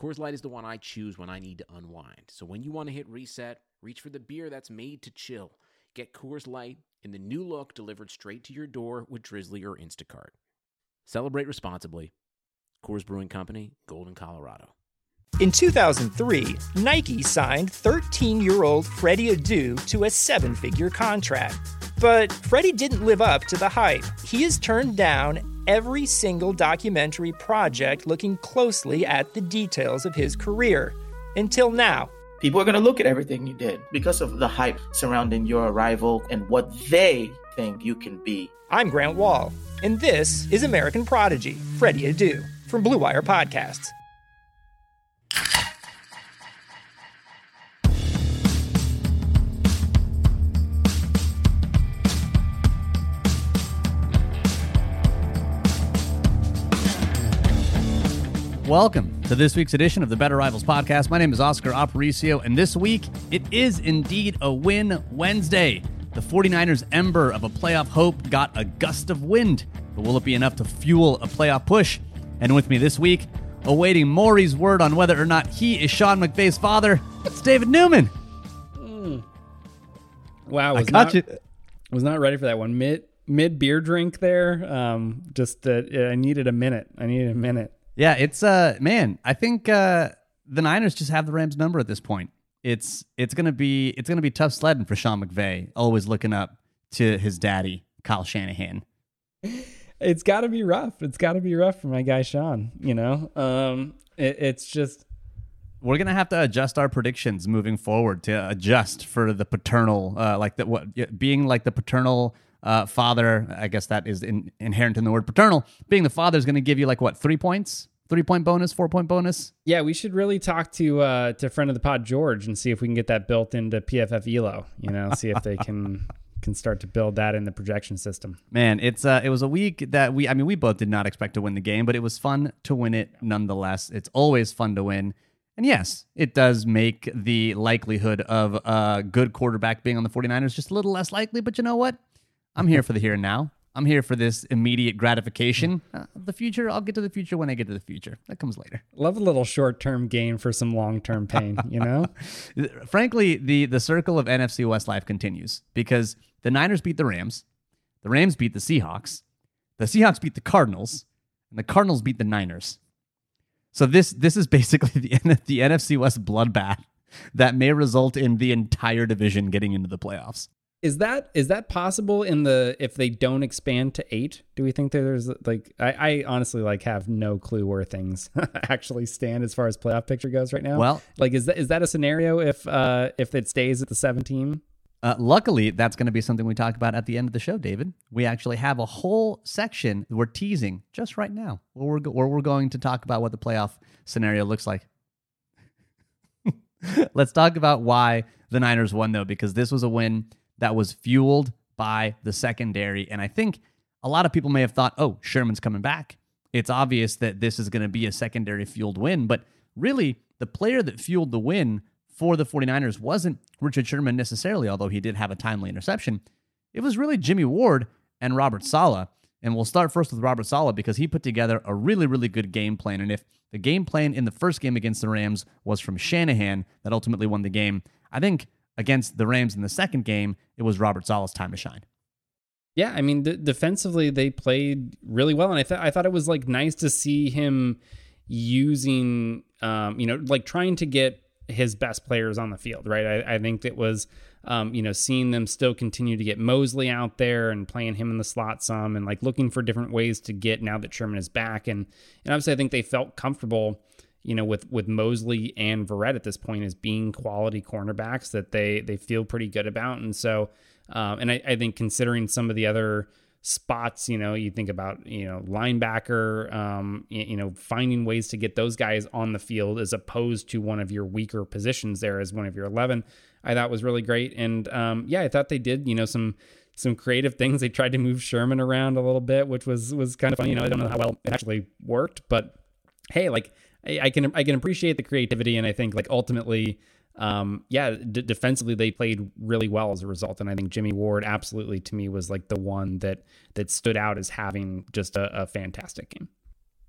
Coors Light is the one I choose when I need to unwind. So when you want to hit reset, reach for the beer that's made to chill. Get Coors Light in the new look delivered straight to your door with Drizly or Instacart. Celebrate responsibly. Coors Brewing Company, Golden, Colorado. In 2003, Nike signed 13 year old Freddy Adu to a seven figure contract. But Freddy didn't live up to the hype. He has turned down every single documentary project looking closely at the details of his career. Until now. People are going to look at everything you did because of the hype surrounding your arrival and what they think you can be. I'm Grant Wahl, and this is American Prodigy, Freddy Adu, from Blue Wire Podcasts. Welcome to this week's edition of the Better Rivals podcast. My name is Oscar Aparicio, and this week it is indeed a win Wednesday. The 49ers' ember of a playoff hope got a gust of wind, but will it be enough to fuel a playoff push? And with me this week, awaiting Maury's word on whether or not he is Sean McVay's father, it's David Newman. Mm. Wow, was I got not, you. Was not ready for that one. Mid mid beer drink there. Um, just uh, I needed a minute. I needed a minute. Yeah, it's uh man, I think uh the Niners just have the Rams number at this point. It's it's gonna be it's gonna be tough sledding for Sean McVay, always looking up to his daddy, Kyle Shanahan. It's got to be rough. It's got to be rough for my guy Sean. You know, um, it, it's just we're gonna have to adjust our predictions moving forward to adjust for the paternal, uh, like the what being like the paternal uh, father. I guess that is in, inherent in the word paternal. Being the father is going to give you like what three points, three point bonus, four point bonus. Yeah, we should really talk to uh, to friend of the pod George and see if we can get that built into PFF Elo. You know, see if they can can start to build that in the projection system. Man, it's uh, it was a week that we. I mean, we both did not expect to win the game, but it was fun to win it nonetheless. It's always fun to win. And yes, it does make the likelihood of a good quarterback being on the 49ers just a little less likely. But you know what? I'm here for the here and now. I'm here for this immediate gratification. Uh, the future, I'll get to the future when I get to the future. That comes later. Love a little short term gain for some long term pain, you know? Frankly, the, the circle of NFC West life continues because the Niners beat the Rams, the Rams beat the Seahawks, the Seahawks beat the Cardinals, and the Cardinals beat the Niners. So this this is basically the the NFC West bloodbath that may result in the entire division getting into the playoffs. Is that is that possible in the if they don't expand to eight? Do we think there's like I, I honestly like have no clue where things actually stand as far as playoff picture goes right now. Well, like is that is that a scenario if uh if it stays at the seventeen? Uh, luckily, that's going to be something we talk about at the end of the show, David. We actually have a whole section we're teasing just right now, where we're, go- where we're going to talk about what the playoff scenario looks like. Let's talk about why the Niners won, though, because this was a win that was fueled by the secondary. And I think a lot of people may have thought, oh, Sherman's coming back. It's obvious that this is going to be a secondary fueled win. But really, the player that fueled the win for the 49ers wasn't Richard Sherman necessarily, although he did have a timely interception. It was really Jimmy Ward and Robert Saleh. And we'll start first with Robert Saleh because he put together a really, really good game plan. And if the game plan in the first game against the Rams was from Shanahan that ultimately won the game, I think against the Rams in the second game, it was Robert Saleh's time to shine. Yeah, I mean, d- defensively they played really well, and I thought I thought it was like nice to see him using, um, you know, like trying to get his best players on the field, right? I, I think it was, um, you know, seeing them still continue to get Moseley out there and playing him in the slot some, and like looking for different ways to get now that Sherman is back, and and obviously I think they felt comfortable you know, with with Moseley and Verrett at this point as being quality cornerbacks that they they feel pretty good about. And so, um, and I, I, think considering some of the other spots, you know, you think about you know linebacker, um, you, you, know, finding ways to get those guys on the field as opposed to one of your weaker positions there as one of your eleven. I thought was really great. And um, yeah, I thought they did, you know, some some creative things. They tried to move Sherman around a little bit, which was was kind of funny. You know, I don't know how well it actually worked, but hey, like I, I can I can appreciate the creativity, and I think like ultimately um, yeah, d- defensively they played really well as a result, and I think Jimmy Ward absolutely to me was like the one that that stood out as having just a, a fantastic game.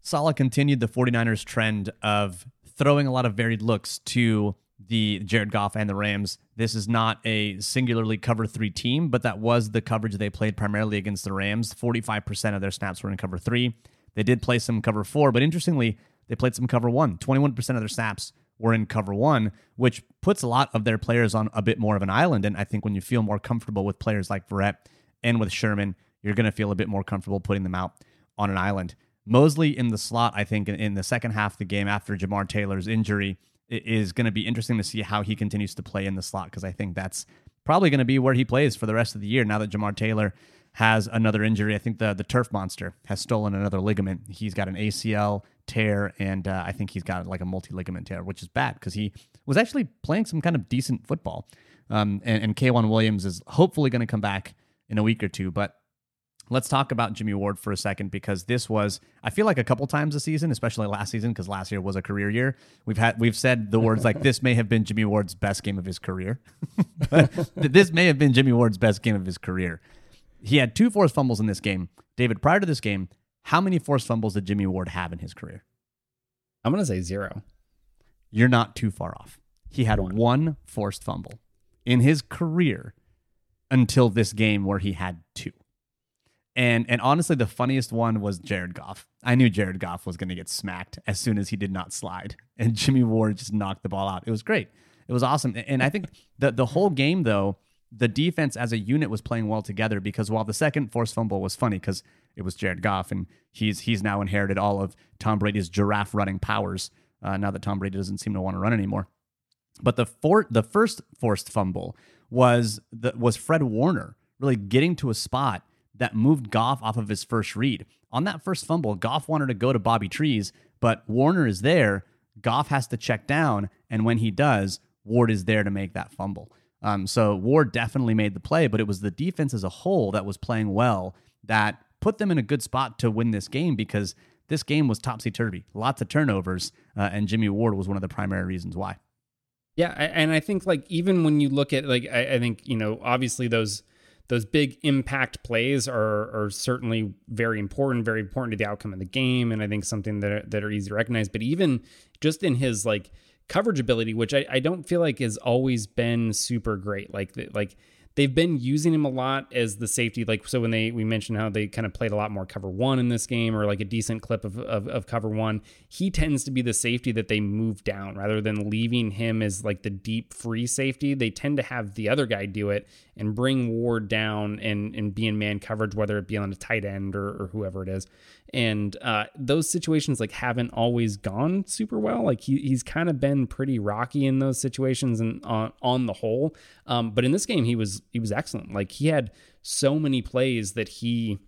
Saleh continued the 49ers trend of throwing a lot of varied looks to the Jared Goff and the Rams. This is not a singularly cover three team, but that was the coverage they played primarily against the Rams. 45% of their snaps were in cover three. They did play some cover four, but interestingly, they played some cover one. 21% of their snaps were in cover one, which puts a lot of their players on a bit more of an island. And I think when you feel more comfortable with players like Verrett and with Sherman, you're going to feel a bit more comfortable putting them out on an island. Moseley in the slot, I think, in the second half of the game after Jamar Taylor's injury, is going to be interesting to see how he continues to play in the slot because I think that's probably going to be where he plays for the rest of the year now that Jamar Taylor has another injury. I think the the turf monster has stolen another ligament. He's got an ACL tear, and uh, I think he's got like a multi ligament tear, which is bad because he was actually playing some kind of decent football. Um, and, and K'Waun Williams is hopefully going to come back in a week or two, but. Let's talk about Jimmy Ward for a second because this was I feel like a couple times this season, especially last season because last year was a career year. We've had we've said the words like this may have been Jimmy Ward's best game of his career. this may have been Jimmy Ward's best game of his career. He had two forced fumbles in this game. David, prior to this game, how many forced fumbles did Jimmy Ward have in his career? I'm going to say zero. You're not too far off. He had one. one forced fumble in his career until this game where he had two. And and honestly, the funniest one was Jared Goff. I knew Jared Goff was going to get smacked as soon as he did not slide, and Jimmy Ward just knocked the ball out. It was great. It was awesome. And I think the the whole game though, the defense as a unit was playing well together because while the second forced fumble was funny because it was Jared Goff and he's he's now inherited all of Tom Brady's giraffe running powers uh, now that Tom Brady doesn't seem to want to run anymore. But the for, the first forced fumble was the, was Fred Warner really getting to a spot that moved Goff off of his first read. On that first fumble, Goff wanted to go to Bobby Trees, but Warner is there. Goff has to check down, and when he does, Ward is there to make that fumble. Um, so Ward definitely made the play, but it was the defense as a whole that was playing well that put them in a good spot to win this game because this game was topsy turvy, lots of turnovers, uh, and Jimmy Ward was one of the primary reasons why. Yeah, and I think like even when you look at like I, I think you know obviously those those big impact plays are are certainly very important, very important to the outcome of the game, and I think something that are, that are easy to recognize. But even just in his like coverage ability, which I, I don't feel like has always been super great. Like like they've been using him a lot as the safety. Like so when they we mentioned how they kind of played a lot more cover one in this game or like a decent clip of, of, of cover one. He tends to be the safety that they move down rather than leaving him as like the deep free safety. They tend to have the other guy do it and bring Ward down and and be in man coverage, whether it be on a tight end or, or whoever it is. And uh, those situations like haven't always gone super well. Like he, he's kind of been pretty rocky in those situations and on, on the whole. Um, but in this game, he was he was excellent. Like he had so many plays that he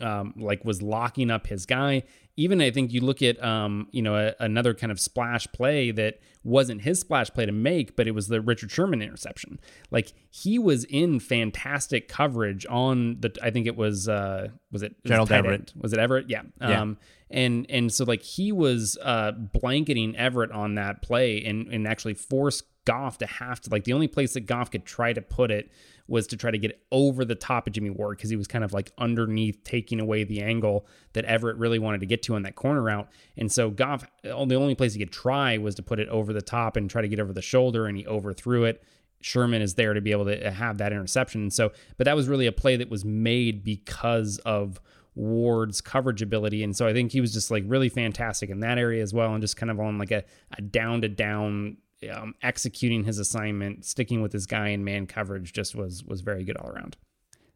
um, like was locking up his guy. Even I think you look at um, you know a, another kind of splash play that wasn't his splash play to make, but it was the Richard Sherman interception. Like he was in fantastic coverage on the. I think it was uh, was it Gerald Everett? End? Was it Everett? Yeah. yeah. Um, and and so like he was uh, blanketing Everett on that play and and actually forced Goff to have to like the only place that Goff could try to put it was to try to get over the top of Jimmy Ward because he was kind of like underneath taking away the angle that Everett really wanted to get to on that corner route. And so Goff, the only place he could try was to put it over the top and try to get over the shoulder, and he overthrew it. Sherman is there to be able to uh, have that interception. And so, but that was really a play that was made because of Ward's coverage ability. And so I think he was just like really fantastic in that area as well, and just kind of on like a, a down to down um, executing his assignment, sticking with his guy in man coverage, just was was very good all around.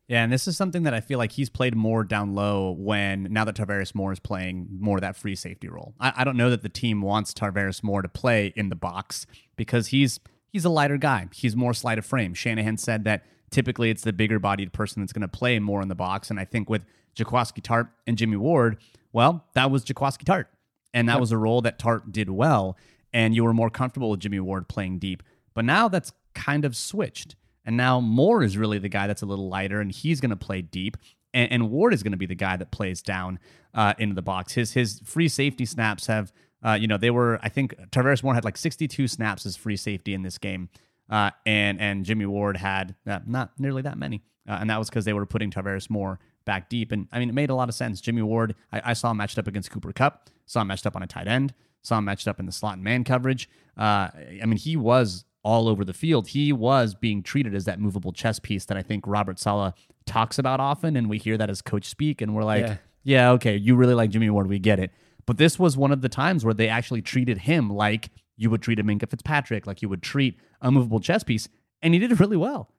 Yeah, and this is something that I feel like he's played more down low when now that Tarvarius Moore is playing more that free safety role. I, I don't know that the team wants Tarvarius Moore to play in the box because he's he's a lighter guy. He's more slight of frame. Shanahan said that typically it's the bigger bodied person that's going to play more in the box. And I think with Jaquiski Tartt and Jimmy Ward, well, that was Jaquiski Tartt. And that was a role that Tartt did well and you were more comfortable with Jimmy Ward playing deep. But now that's kind of switched. And now Moore is really the guy that's a little lighter and he's going to play deep. And, and, Ward is going to be the guy that plays down uh, into the box. His his free safety snaps have, uh, you know, they were, I think Tarvarius Moore had like 62 snaps as free safety in this game. Uh, and and Jimmy Ward had uh, not nearly that many. Uh, and that was because they were putting Tarvarius Moore back deep. And I mean, it made a lot of sense. Jimmy Ward, I, I saw him matched up against Cooper Kupp, saw him matched up on a tight end, saw him matched up in the slot and man coverage. Uh, I mean, he was all over the field. He was being treated as that movable chess piece that I think Robert Saleh talks about often. And we hear that as coach speak, and we're like, yeah, yeah okay, you really like Jimmy Ward. We get it. But this was one of the times where they actually treated him like you would treat a Minkah Fitzpatrick, like you would treat a movable chess piece. And he did it really well.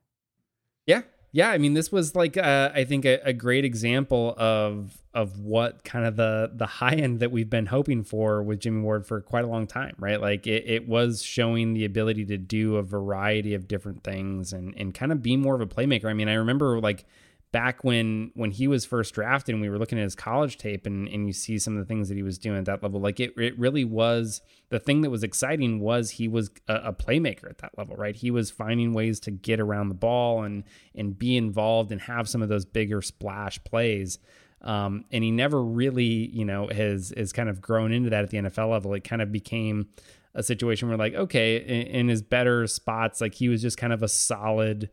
Yeah, yeah, I mean, this was like uh, I think a, a, great example of of what kind of the the high end that we've been hoping for with Jimmy Ward for quite a long time, right? Like it, it was showing the ability to do a variety of different things and and kind of be more of a playmaker. I mean, I remember like back when when he was first drafted and we were looking at his college tape and and you see some of the things that he was doing at that level like it it really was the thing that was exciting was he was a, a playmaker at that level right? He was finding ways to get around the ball and and be involved and have some of those bigger splash plays. Um, and he never really you know has has kind of grown into that at the NFL level. It kind of became a situation where like okay in, in his better spots like he was just kind of a solid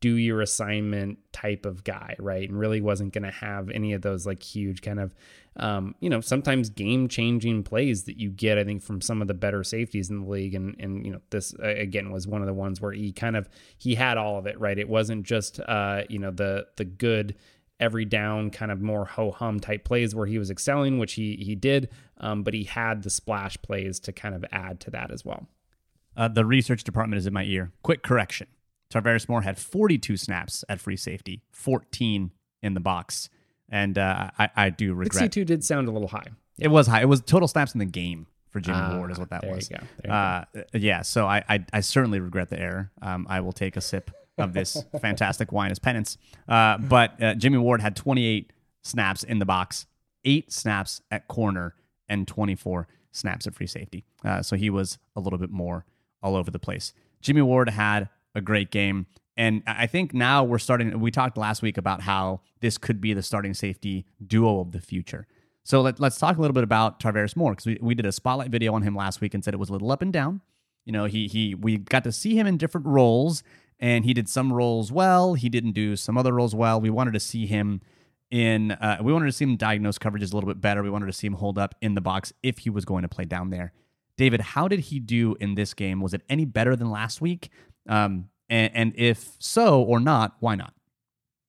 do your assignment type of guy, right? And really wasn't going to have any of those like huge kind of, um, you know, sometimes game changing plays that you get, I think, from some of the better safeties in the league. And, and, you know, this again was one of the ones where he kind of, he had all of it, right? It wasn't just, uh, you know, the, the good, every down kind of more ho hum type plays where he was excelling, which he, he did. Um, but he had the splash plays to kind of add to that as well. Uh, the research department is in my ear. Quick correction. Tarvarius Moore had 42 snaps at free safety, 14 in the box. And uh, I, I do regret. 62 did sound a little high. It was high. It was total snaps in the game for Jimmy uh, Ward, is what that was. Uh, yeah, so I, I, I, certainly regret the error. Um, I will take a sip of this fantastic wine as penance. Uh, but uh, Jimmy Ward had 28 snaps in the box, eight snaps at corner, and 24 snaps at free safety. Uh, so he was a little bit more all over the place. Jimmy Ward had a great game. And I think now we're starting. We talked last week about how this could be the starting safety duo of the future. So let, us talk a little bit about Tarvarius Moore because we, we did a spotlight video on him last week and said it was a little up and down. You know, he he we got to see him in different roles, and he did some roles well. He didn't do some other roles well. We wanted to see him in. Uh, we wanted to see him diagnose coverages a little bit better. We wanted to see him hold up in the box if he was going to play down there. David, how did he do in this game? Was it any better than last week? Um, and, and if so or not, why not?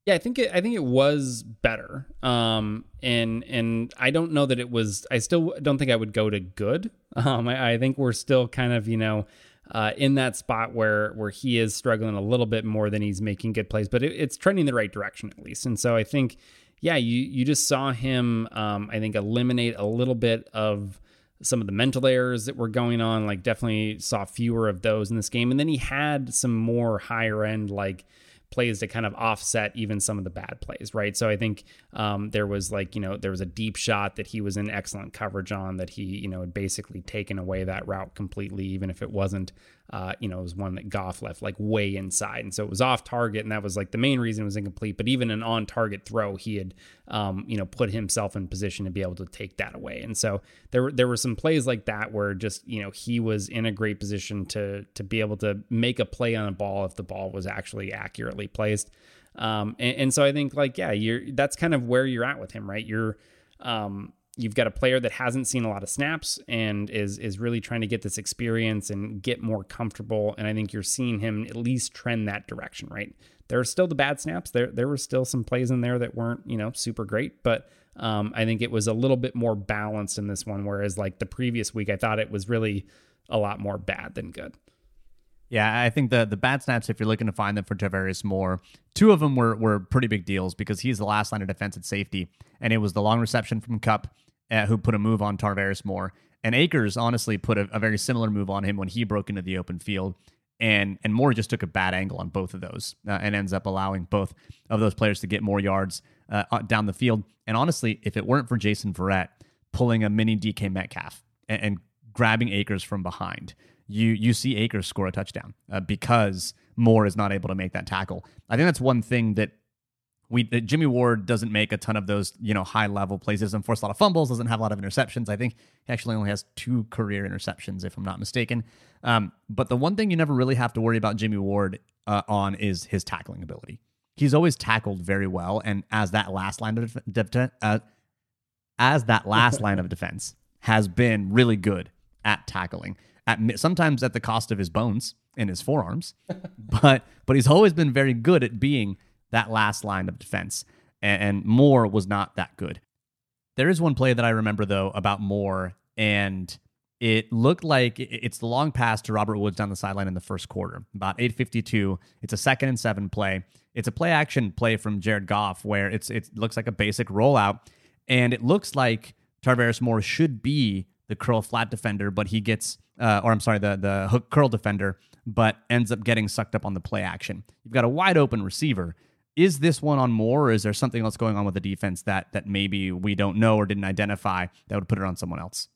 Yeah, I think it, I think it was better. Um, and and I don't know that it was. I still don't think I would go to good. Um, I, I think we're still kind of you know uh, in that spot where where he is struggling a little bit more than he's making good plays, but it, it's trending the right direction at least. And so I think, yeah, you you just saw him. Um, I think eliminate a little bit of some of the mental errors that were going on like definitely saw fewer of those in this game and then he had some more higher end like plays to kind of offset even some of the bad plays, right? So I think um, there was like, you know, there was a deep shot that he was in excellent coverage on that he, you know, had basically taken away that route completely, even if it wasn't, uh, you know, it was one that Goff left like way inside. And so it was off target. And that was like the main reason it was incomplete. But even an on target throw, he had, um, you know, put himself in position to be able to take that away. And so there were, there were some plays like that where just, you know, he was in a great position to, to be able to make a play on a ball if the ball was actually accurately placed. Um, and, and, so I think like, yeah, you're, that's kind of where you're at with him, right? You're, um, you've got a player that hasn't seen a lot of snaps and is, is really trying to get this experience and get more comfortable. And I think you're seeing him at least trend that direction, right? There are still the bad snaps. There, there were still some plays in there that weren't, you know, super great, but um, I think it was a little bit more balanced in this one. Whereas like the previous week, I thought it was really a lot more bad than good. Yeah, I think the the bad snaps, if you're looking to find them for Tarvarius Moore, two of them were were pretty big deals because he's the last line of defense at safety, and it was the long reception from Kupp uh, who put a move on Tarvarius Moore, and Akers honestly put a, a, very similar move on him when he broke into the open field, and and Moore just took a bad angle on both of those uh, and ends up allowing both of those players to get more yards uh, down the field. And honestly, if it weren't for Jason Verrett pulling a mini DK Metcalf and, and grabbing Akers from behind you you see Akers score a touchdown uh, because Moore is not able to make that tackle. I think that's one thing that we Jimmy Ward doesn't make a ton of those you know high level plays. Doesn't force a lot of fumbles. Doesn't have a lot of interceptions. I think he actually only has two career interceptions, if I'm not mistaken. Um, but the one thing you never really have to worry about Jimmy Ward uh, on is his tackling ability. He's always tackled very well, and as that last line of defense, uh, as that last line of defense has been really good at tackling. At sometimes at the cost of his bones and his forearms, but but he's always been very good at being that last line of defense. And, Moore was not that good. There is one play that I remember though about Moore, and it looked like it's the long pass to Robert Woods down the sideline in the first quarter, about 8:52. It's a second and seven play. It's a play action play from Jared Goff where it's it looks like a basic rollout, and it looks like Tarvarius Moore should be the curl flat defender, but he gets, uh, or I'm sorry, the the hook curl defender, but ends up getting sucked up on the play action. You've got a wide open receiver is this one on Moore, or is there something else going on with the defense that that maybe we don't know or didn't identify that would put it on someone else?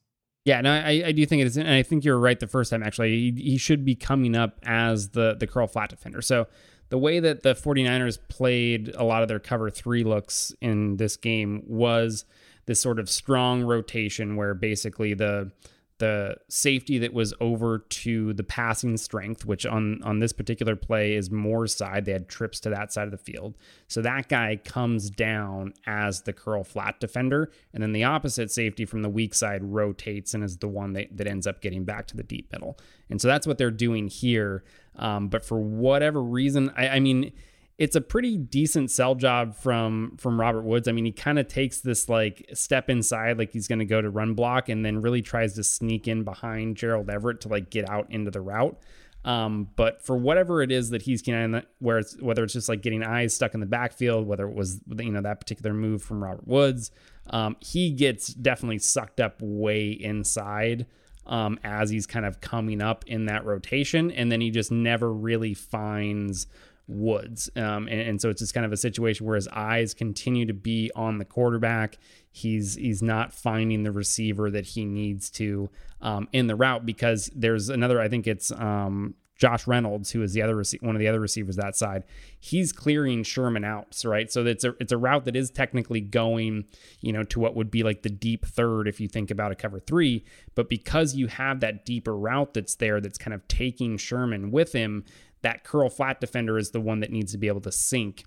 Yeah, no, I, I do think it is, and I think you're right the first time. Actually, he, he should be coming up as the the curl flat defender. So the way that the 49ers played a lot of their cover three looks in this game was this sort of strong rotation where basically the the safety that was over to the passing strength, which on on this particular play is Moore's side. They had trips to that side of the field, so that guy comes down as the curl flat defender, and then the opposite safety from the weak side rotates and is the one that, that ends up getting back to the deep middle. And so that's what they're doing here. Um, but for whatever reason, I, I mean it's a pretty decent sell job from from Robert Woods. I mean, he kind of takes this like step inside, like he's going to go to run block, and then really tries to sneak in behind Gerald Everett to like get out into the route. Um, but for whatever it is that he's getting, where it's whether it's just like getting eyes stuck in the backfield, whether it was you know that particular move from Robert Woods, um, he gets definitely sucked up way inside. Um, as he's kind of coming up in that rotation, and then he just never really finds Woods. Um, and, and, so it's just kind of a situation where his eyes continue to be on the quarterback. He's he's not finding the receiver that he needs to um, in the route because there's another. I think it's um, Josh Reynolds, who is the other one of the other receivers that side. He's clearing Sherman out, right? So it's a it's a route that is technically going, you know, to what would be like the deep third if you think about a cover three. But because you have that deeper route that's there, that's kind of taking Sherman with him, that curl flat defender is the one that needs to be able to sink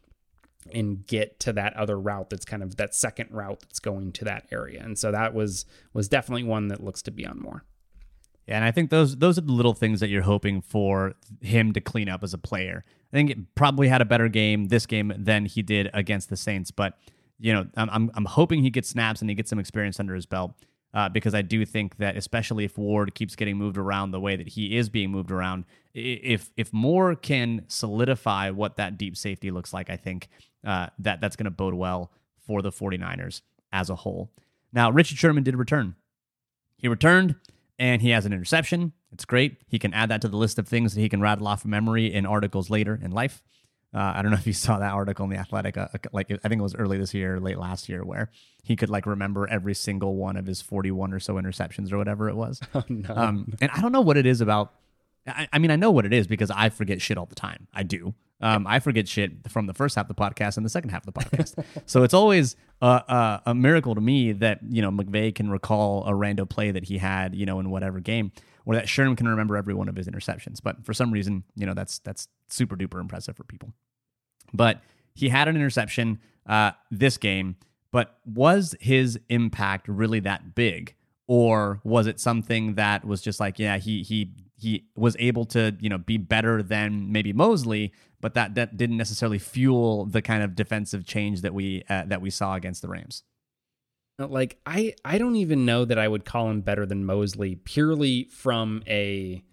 and get to that other route that's kind of that second route that's going to that area. And so that was was definitely one that looks to be on Moore. Yeah, and I think those those are the little things that you're hoping for him to clean up as a player. I think it probably had a better game this game than he did against the Saints, but you know, I'm I'm, I'm hoping he gets snaps and he gets some experience under his belt uh, because I do think that especially if Ward keeps getting moved around the way that he is being moved around, if if Moore can solidify what that deep safety looks like, I think uh, that that's going to bode well for the 49ers as a whole. Now, Richard Sherman did return. He returned and he has an interception. It's great. He can add that to the list of things that he can rattle off from memory in articles later in life. Uh, I don't know if you saw that article in the Athletic, uh, like I think it was early this year, late last year, where he could like remember every single one of his 41 or so interceptions or whatever it was. Oh, no. um, and I don't know what it is about. I, I, mean, I know what it is because I forget shit all the time. I do. Um, I forget shit from the first half of the podcast and the second half of the podcast. so it's always a, a miracle to me that you know McVay can recall a random play that he had, you know, in whatever game, or that Sherman can remember every one of his interceptions. But for some reason, you know, that's that's super duper impressive for people. But he had an interception uh, this game, but was his impact really that big? Or was it something that was just like, yeah, he he he was able to, you know, be better than maybe Moseley, but that that didn't necessarily fuel the kind of defensive change that we uh, that we saw against the Rams. Like I I don't even know that I would call him better than Moseley purely from a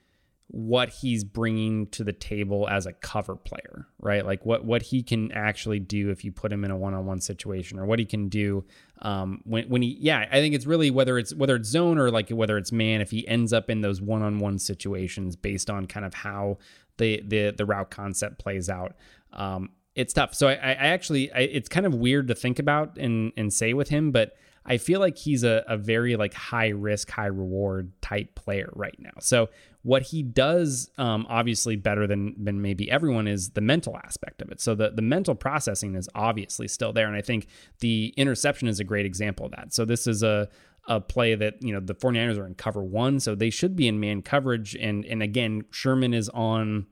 what he's bringing to the table as a cover player, right? Like what what he can actually do if you put him in a one-on-one situation, or what he can do um, when when he yeah. I think it's really whether it's whether it's zone or like whether it's man. If he ends up in those one-on-one situations based on kind of how the the the route concept plays out. Um, it's tough. So I, I actually, I, it's kind of weird to think about and and say with him, but I feel like he's a, a very like high risk, high reward type player right now. So what he does, um, obviously better than than maybe everyone is the mental aspect of it. So the the mental processing is obviously still there, and I think the interception is a great example of that. So this is a a play that you know the 49ers are in cover one, so they should be in man coverage, and and again Sherman is on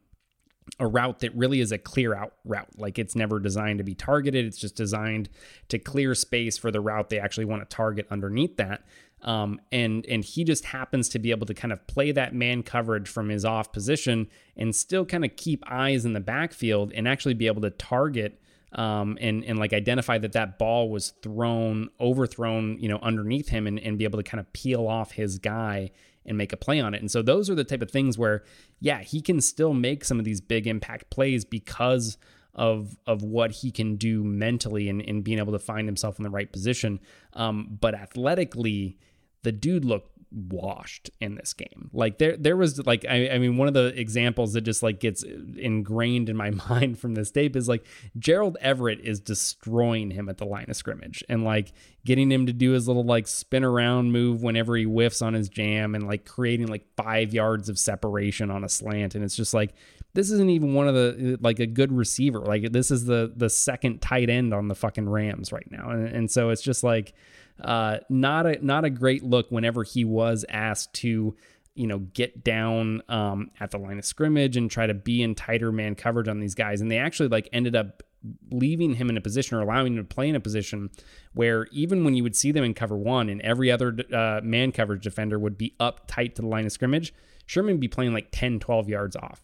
a route that really is a clear out route. Like it's never designed to be targeted. It's just designed to clear space for the route they actually want to target underneath that. Um, and and he just happens to be able to kind of play that man coverage from his off position and still kind of keep eyes in the backfield and actually be able to target um, and and like identify that that ball was thrown overthrown you know underneath him and, and be able to kind of peel off his guy and make a play on it. And so those are the type of things where, yeah, he can still make some of these big impact plays because of of what he can do mentally and, and being able to find himself in the right position. Um, but athletically, the dude looked washed in this game. Like there there was like I, I mean one of the examples that just like gets ingrained in my mind from this tape is like Gerald Everett is destroying him at the line of scrimmage and like getting him to do his little like spin around move whenever he whiffs on his jam and like creating like 5 yards of separation on a slant and it's just like this isn't even one of the like a good receiver. Like this is the the second tight end on the fucking Rams right now. And, and so it's just like uh, not a not a great look whenever he was asked to you know get down um, at the line of scrimmage and try to be in tighter man coverage on these guys. And they actually like ended up leaving him in a position or allowing him to play in a position where even when you would see them in cover one and every other uh, man coverage defender would be up tight to the line of scrimmage sherman would be playing like 10 12 yards off.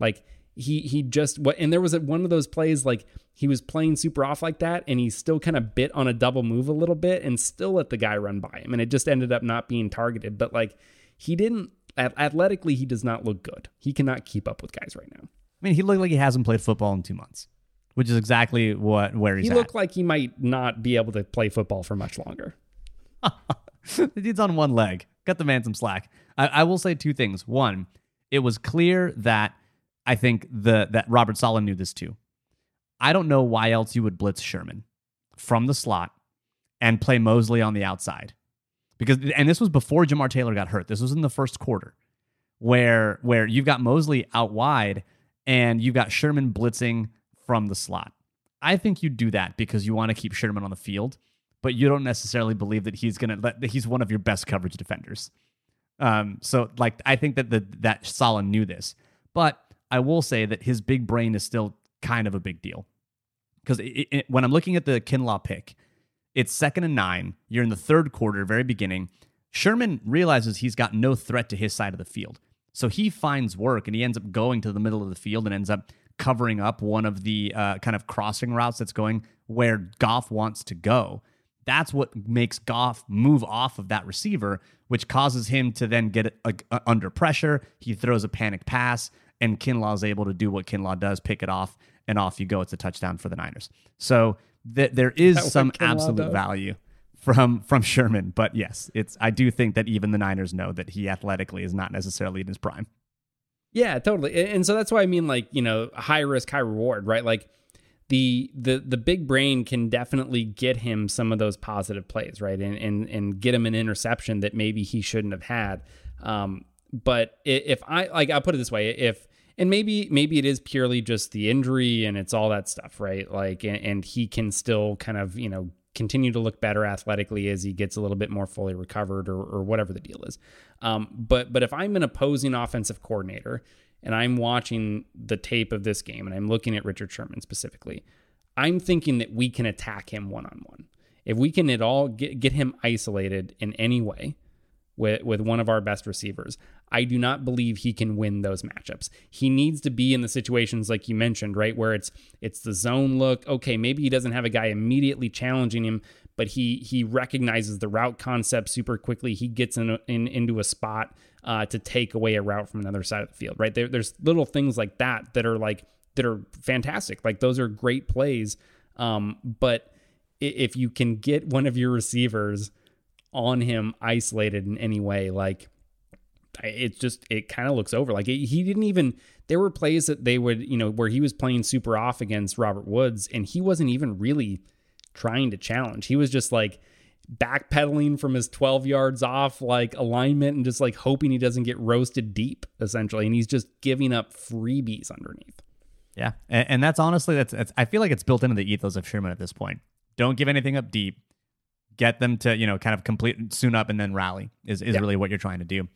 Like he he just what and there was one of those plays like he was playing super off like that and he still kind of bit on a double move a little bit and still let the guy run by him and it just ended up not being targeted but like he didn't athletically he does not look good. He cannot keep up with guys right now. I mean he looked like he hasn't played football in two months which is exactly what where he's he looked like he might not be able to play football for much longer. The dude's on one leg. Cut the man some slack. I, I will say two things. One it was clear that I think the that Robert Saleh knew this too. I don't know why else you would blitz Sherman from the slot and play Moseley on the outside. Because and this was before Jamar Taylor got hurt. This was in the first quarter where where you've got Moseley out wide and you've got Sherman blitzing from the slot. I think you do that because you want to keep Sherman on the field, but you don't necessarily believe that he's gonna that he's one of your best coverage defenders. Um, so like I think that the that Saleh knew this, but I will say that his big brain is still kind of a big deal. Because when I'm looking at the Kinlaw pick, it's second and nine. You're in the third quarter, very beginning. Sherman realizes he's got no threat to his side of the field. So he finds work and he ends up going to the middle of the field and ends up covering up one of the uh, kind of crossing routes that's going where Goff wants to go. That's what makes Goff move off of that receiver, which causes him to then get a, a, under pressure. He throws a panic pass and Kinlaw is able to do what Kinlaw does, pick it off, and off you go. It's a touchdown for the Niners. So th- there is some absolute does. value from from Sherman, but yes, it's I do think that even the Niners know that he athletically is not necessarily in his prime. Yeah, totally. And so that's why I mean like, you know, high risk, high reward, right? Like the the the big brain can definitely get him some of those positive plays, right? And and and get him an interception that maybe he shouldn't have had. Um, but if I like, I'll put it this way: if and maybe maybe it is purely just the injury and it's all that stuff, right? Like, and, and he can still kind of you know continue to look better athletically as he gets a little bit more fully recovered or, or whatever the deal is. Um, but but if I'm an opposing offensive coordinator and I'm watching the tape of this game and I'm looking at Richard Sherman specifically, I'm thinking that we can attack him one on one. If we can at all get, get him isolated in any way, with, with one of our best receivers. I do not believe he can win those matchups. He needs to be in the situations like you mentioned, right, where it's it's the zone look. Okay, maybe he doesn't have a guy immediately challenging him, but he he recognizes the route concept super quickly. He gets in, in into a spot uh, to take away a route from another side of the field, right? There, there's little things like that that are like that are fantastic. Like those are great plays. Um, but if you can get one of your receivers on him isolated in any way. Like it just it kind of looks over. Like it, he didn't even. There were plays that they would you know where he was playing super off against Robert Woods, and he wasn't even really trying to challenge. He was just like backpedaling from his 12 yards off like alignment and just like hoping he doesn't get roasted deep essentially and he's just giving up freebies underneath yeah and, and that's honestly that's, that's i feel like it's built into the ethos of sherman at this point don't give anything up deep get them to you know kind of complete soon up and then rally is, is yeah. really what you're trying to do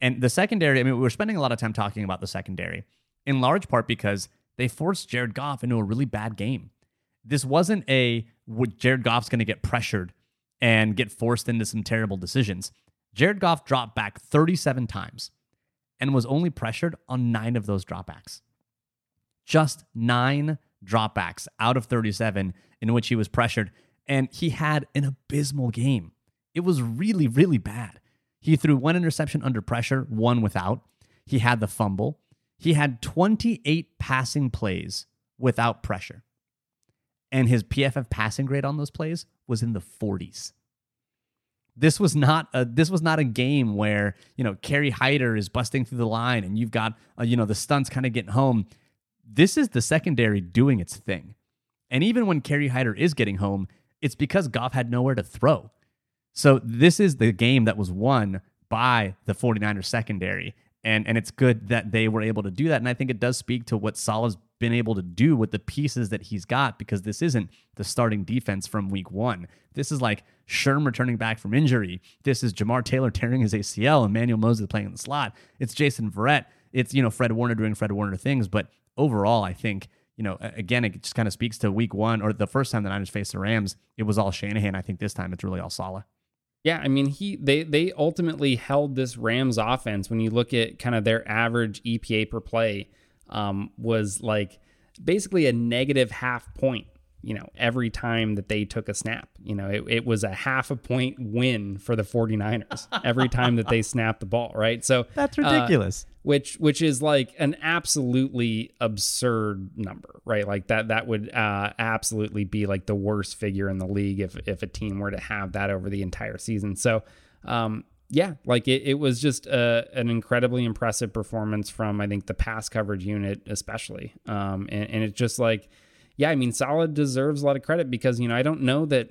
and the secondary i mean we're spending a lot of time talking about the secondary in large part because they forced jared goff into a really bad game this wasn't a jared goff's going to get pressured and get forced into some terrible decisions. Jared Goff dropped back 37 times and was only pressured on nine of those dropbacks. Just nine dropbacks out of 37 in which he was pressured. And he had an abysmal game. It was really, really bad. He threw one interception under pressure, one without. He had the fumble. He had 28 passing plays without pressure and his PFF passing grade on those plays was in the 40s. This was not a this was not a game where you know Kerry Hyder is busting through the line and you've got uh, you know the stunts kind of getting home. This is the secondary doing its thing, and even when Kerry Hyder is getting home, it's because Goff had nowhere to throw. So this is the game that was won by the 49ers secondary, and and it's good that they were able to do that. And I think it does speak to what Saleh's been able to do with the pieces that he's got because this isn't the starting defense from week one. This is like Sherm returning back from injury. This is Jamar Taylor tearing his ACL, Emmanuel Moseley playing in the slot. It's Jason Verrett. It's, you know, Fred Warner doing Fred Warner things. But overall, I think, you know, again, it just kind of speaks to week one or the first time the Niners faced the Rams, it was all Shanahan. I think this time it's really all Saleh. Yeah, I mean he they they ultimately held this Rams offense when you look at kind of their average EPA per play um, was like basically a negative half point you know, every time that they took a snap. You know, it, it was a half a point win for the 49ers every time that they snapped the ball, right? So that's uh, ridiculous. Uh, which which is like an absolutely absurd number, right? Like that that would uh, absolutely be like the worst figure in the league if if a team were to have that over the entire season. So um, yeah, like it, it was just a, an incredibly impressive performance from I think the pass coverage unit especially, um, and, and it's just like, yeah, I mean, Saleh deserves a lot of credit because you know I don't know that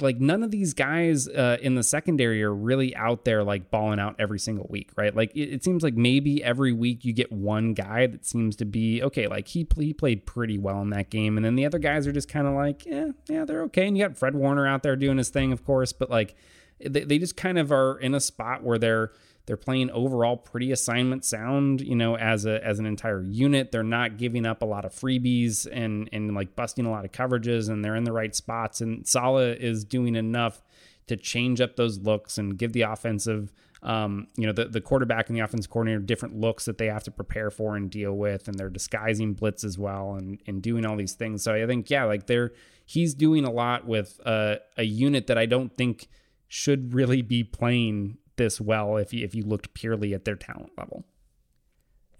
like none of these guys uh, in the secondary are really out there like balling out every single week, right? Like it, it, seems like maybe every week you get one guy that seems to be okay. Like he he played pretty well in that game, and then the other guys are just kind of like, yeah, yeah, they're okay. And you got Fred Warner out there doing his thing, of course, but like they, they just kind of are in a spot where they're they're playing overall pretty assignment sound, you know, as a as an entire unit. They're not giving up a lot of freebies and and like busting a lot of coverages, and they're in the right spots. And Saleh is doing enough to change up those looks and give the offensive, um, you know, the the quarterback and the offensive coordinator different looks that they have to prepare for and deal with, and they're disguising blitz as well and and doing all these things. So I think yeah, like they're he's doing a lot with uh, a unit that I don't think should really be playing this well if you, if you looked purely at their talent level.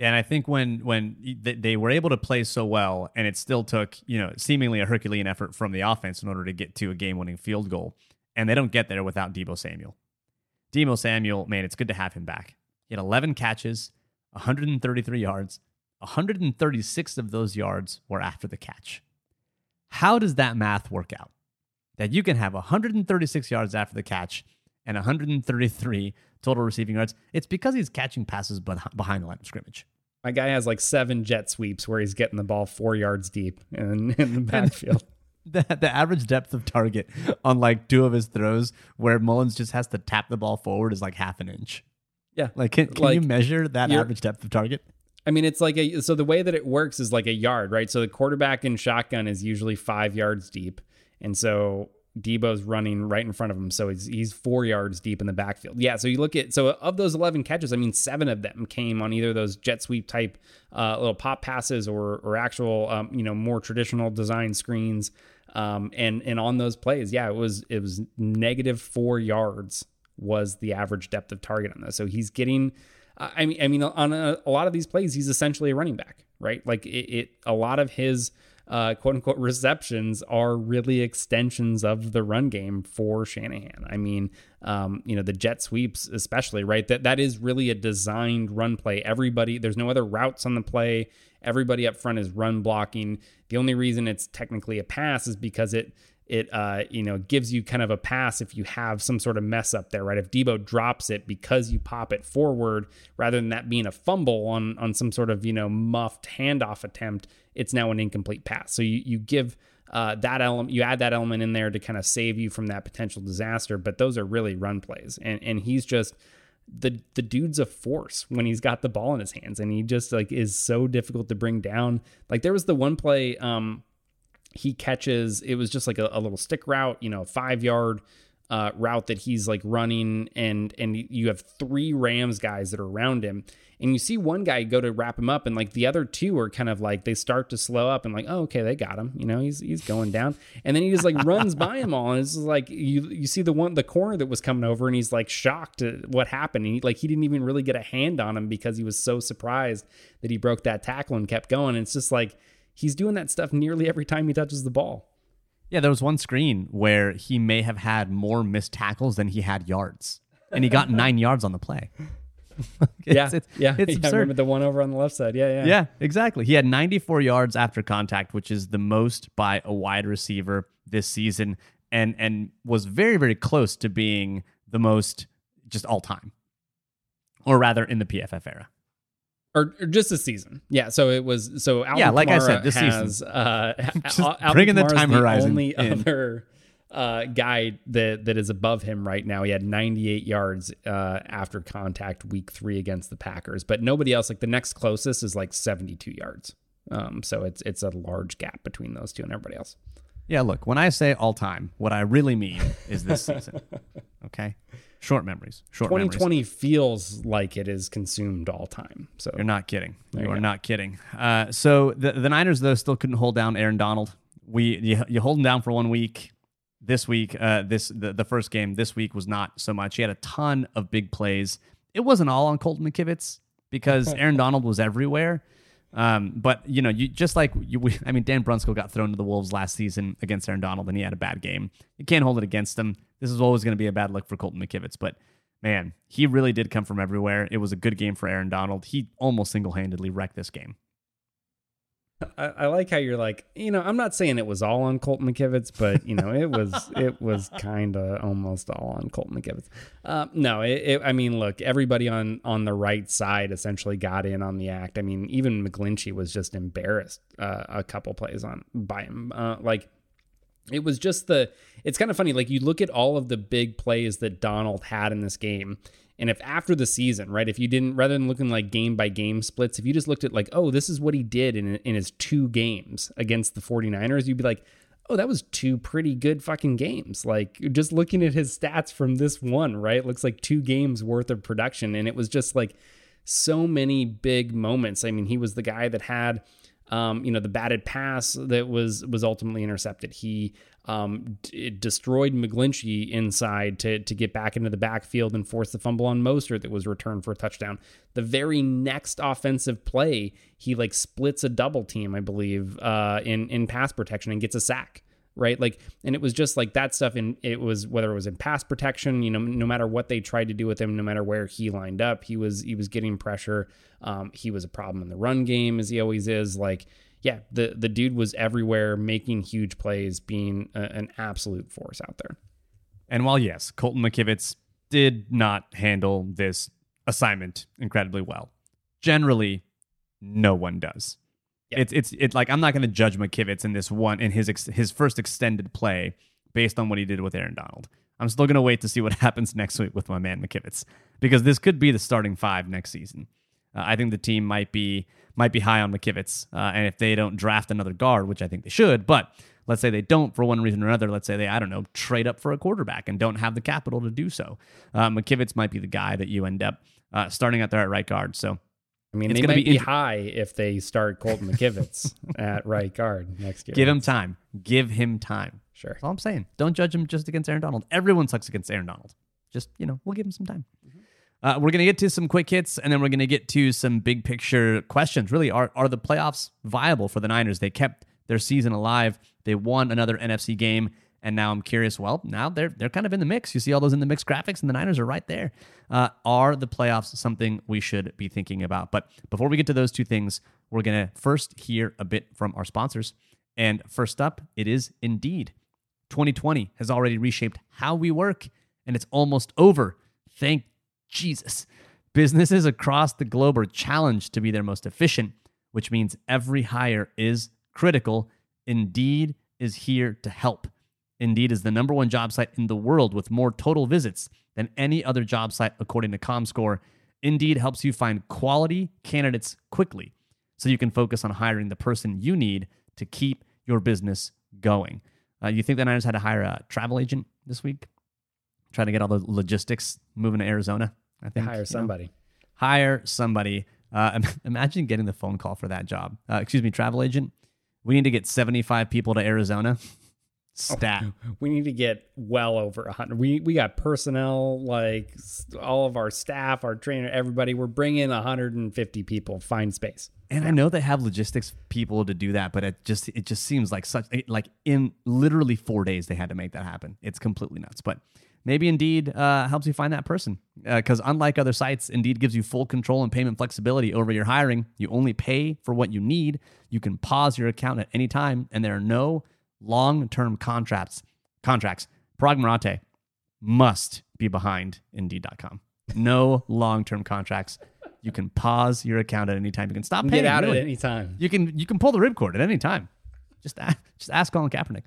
And I think when when they were able to play so well, and it still took you know seemingly a Herculean effort from the offense in order to get to a game-winning field goal, and they don't get there without Deebo Samuel. Deebo Samuel, man, it's good to have him back. He had 11 catches, 133 yards, 136 of those yards were after the catch. How does that math work out? that you can have 136 yards after the catch and 133 total receiving yards. It's because he's catching passes behind the line of scrimmage. My guy has like seven jet sweeps where he's getting the ball four yards deep in, in the backfield. the, the average depth of target on like two of his throws where Mullens just has to tap the ball forward is like half an inch. Yeah. Like, can, can like, you measure that average depth of target? I mean, it's like a so the way that it works is like a yard, right? So the quarterback in shotgun is usually five yards deep. And so Deebo's running right in front of him, so he's he's four yards deep in the backfield. Yeah, so you look at so of those eleven catches, I mean seven of them came on either those jet sweep type uh, little pop passes or or actual um, you know more traditional design screens. Um, and and on those plays, yeah, it was it was negative four yards was the average depth of target on those. So he's getting, I mean, I mean on a, a lot of these plays, he's essentially a running back, right? Like it, it a lot of his uh, quote unquote receptions are really extensions of the run game for Shanahan. I mean, um, you know, the jet sweeps, especially, right? That that is really a designed run play. Everybody, there's no other routes on the play. Everybody up front is run blocking. The only reason it's technically a pass is because it it uh, you know gives you kind of a pass if you have some sort of mess up there, right? If Deebo drops it because you pop it forward rather than that being a fumble on on some sort of you know muffed handoff attempt, it's now an incomplete pass. So you you give uh, that element you add that element in there to kind of save you from that potential disaster. But those are really run plays, and and he's just the the dude's a force when he's got the ball in his hands, and he just like is so difficult to bring down. Like there was the one play. Um, he catches it was just like a, a little stick route you know five yard uh, route that he's like running and and you have three rams guys that are around him and you see one guy go to wrap him up and like the other two are kind of like they start to slow up and like oh okay they got him you know he's he's going down and then he just like runs by them all and it's like you you see the one the corner that was coming over and he's like shocked at what happened and he, like he didn't even really get a hand on him because he was so surprised that he broke that tackle and kept going and it's just like he's doing that stuff nearly every time he touches the ball. Yeah, there was one screen where he may have had more missed tackles than he had yards, and he got nine yards on the play. it's, yeah, it's, yeah, it's yeah, I remember the one over on the left side. Yeah, yeah, yeah, exactly. He had 94 yards after contact, which is the most by a wide receiver this season, and and was very very close to being the most just all time, or rather in the PFF era or, or, just a season. Yeah. So it was so Alvin yeah, like Kamara I said, this has, season. Uh, Alvin bringing the time the horizon. Only in. other uh, guy that that is above him right now. He had 98 yards uh, after contact week three against the Packers, but nobody else. Like the next closest is like 72 yards. Um, so it's it's a large gap between those two and everybody else. Yeah. Look, when I say all time, what I really mean is this season. Okay. Short memories. Short 2020 memories. feels like it is consumed all time. So you're not kidding. You, you are go. not kidding. Uh, so the the Niners though still couldn't hold down Aaron Donald. We you, you hold him down for one week. This week, uh, this the, the first game this week was not so much. He had a ton of big plays. It wasn't all on Colton McKivitz because Aaron Donald was everywhere. Um, but you know, you just like you, we, I mean, Dan Brunskill got thrown to the wolves last season against Aaron Donald, and he had a bad game. You can't hold it against him. This is always going to be a bad look for Colton McKivitz, but man, he really did come from everywhere. It was a good game for Aaron Donald. He almost single handedly wrecked this game. I, I, like how you're like, you know, I'm not saying it was all on Colt McKivitz, but you know, it was it was kind of almost all on Colt McKivitz. Uh, no, it, it, I mean, look, everybody on on the right side essentially got in on the act. I mean, even McGlinchey was just embarrassed uh, a couple plays on by him. Uh, like it was just the. It's kind of funny. Like you look at all of the big plays that Donald had in this game, and if after the season, right, if you didn't, rather than looking like game by game splits, if you just looked at like, oh, this is what he did in, in his two games against the 49ers, you'd be like, oh, that was two pretty good fucking games. Like just looking at his stats from this one, right, looks like two games worth of production. And it was just like so many big moments. I mean, he was the guy that had um, you know, the batted pass that was was ultimately intercepted. He um, d- destroyed McGlinchey inside to to get back into the backfield and force the fumble on Mostert that was returned for a touchdown. The very next offensive play, he like splits a double team, I believe, uh, in in pass protection and gets a sack right? Like, and it was just like that stuff. And it was whether it was in pass protection, you know, no matter what they tried to do with him, no matter where he lined up, he was he was getting pressure. Um, he was a problem in the run game, as he always is. Like, yeah, the the dude was everywhere, making huge plays, being a, an absolute force out there. And while yes, Colton McKivitz did not handle this assignment incredibly well, generally, no one does. Yeah. It's it's like I'm not going to judge McKivitz in this one in his ex, his first extended play based on what he did with Aaron Donald. I'm still going to wait to see what happens next week with my man McKivitz because this could be the starting five next season. Uh, I think the team might be might be high on McKivitz, uh, and if they don't draft another guard, which I think they should, but let's say they don't for one reason or another. Let's say they I don't know trade up for a quarterback and don't have the capital to do so. Uh, McKivitz might be the guy that you end up uh, starting out there at right guard. So I mean, it's they might be, be high if they start Colton McKivitz at right guard next year. Give him time. Give him time. Sure. That's all I'm saying. Don't judge him just against Aaron Donald. Everyone sucks against Aaron Donald. Just, you know, we'll give him some time. Mm-hmm. Uh, we're going to get to some quick hits and then we're going to get to some big picture questions. Really, are, are the playoffs viable for the Niners? They kept their season alive, they won another NFC game and now I'm curious. Well, now they're they're kind of in the mix. You see all those in the mix graphics, and the Niners are right there. Uh, are the playoffs something we should be thinking about? But before we get to those two things, we're gonna first hear a bit from our sponsors. And first up, it is Indeed. 2020 has already reshaped how we work, and it's almost over. Thank Jesus. Businesses across the globe are challenged to be their most efficient, which means every hire is critical. Indeed is here to help. Indeed is the number one job site in the world with more total visits than any other job site, according to ComScore. Indeed helps you find quality candidates quickly so you can focus on hiring the person you need to keep your business going. Uh, you think the Niners had to hire a travel agent this week? Trying to get all the logistics moving to Arizona? I think. Hire you know? somebody. hire somebody. Uh, imagine getting the phone call for that job. Uh, excuse me, travel agent. We need to get 75 people to Arizona. Stat. We need to get well over a hundred. We we got personnel like all of our staff, our trainer, everybody. We're bringing 150 people. Find space. And I know they have logistics people to do that, but it just it just seems like such like in literally four days they had to make that happen. It's completely nuts. But maybe Indeed uh, helps you find that person because unlike other sites, Indeed gives you full control and payment flexibility over your hiring. You only pay for what you need. You can pause your account at any time, and there are no long-term contracts. Contracts. Parag Marathe must be behind Indeed.com. No long-term contracts. You can pause your account at any time. You can stop paying. Get out really. at any time. You can you can pull the ripcord at any time. Just ask, just ask Colin Kaepernick.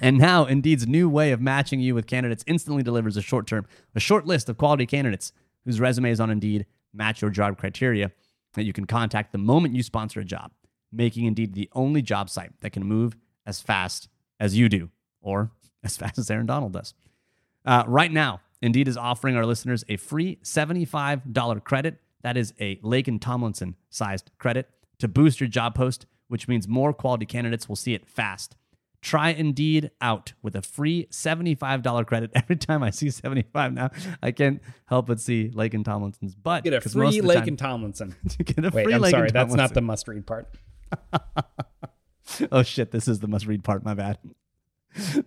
And now Indeed's new way of matching you with candidates instantly delivers a short term, a short list of quality candidates whose resumes on Indeed match your job criteria that you can contact the moment you sponsor a job, making Indeed the only job site that can move as fast as you do, or as fast as Aaron Donald does. Uh, right now, Indeed is offering our listeners a free $75 credit. That is a Laken Tomlinson sized credit to boost your job post, which means more quality candidates will see it fast. Try Indeed out with a free $75 credit. Every time I see 75 now, I can't help but see Laken Tomlinson's butt. Get a free Lake time- and Tomlinson. get a Wait, free I'm Lake sorry. That's not the must read part. oh shit, this is the must read part, my bad.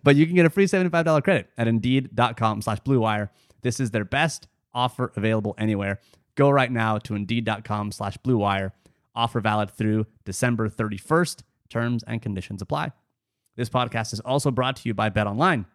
But you can get a free $75 credit at indeed.com slash blue wire. This is their best offer available anywhere. Go right now to indeed.com slash blue wire. Offer valid through December 31st. Terms and conditions apply. This podcast is also brought to you by Bet Online.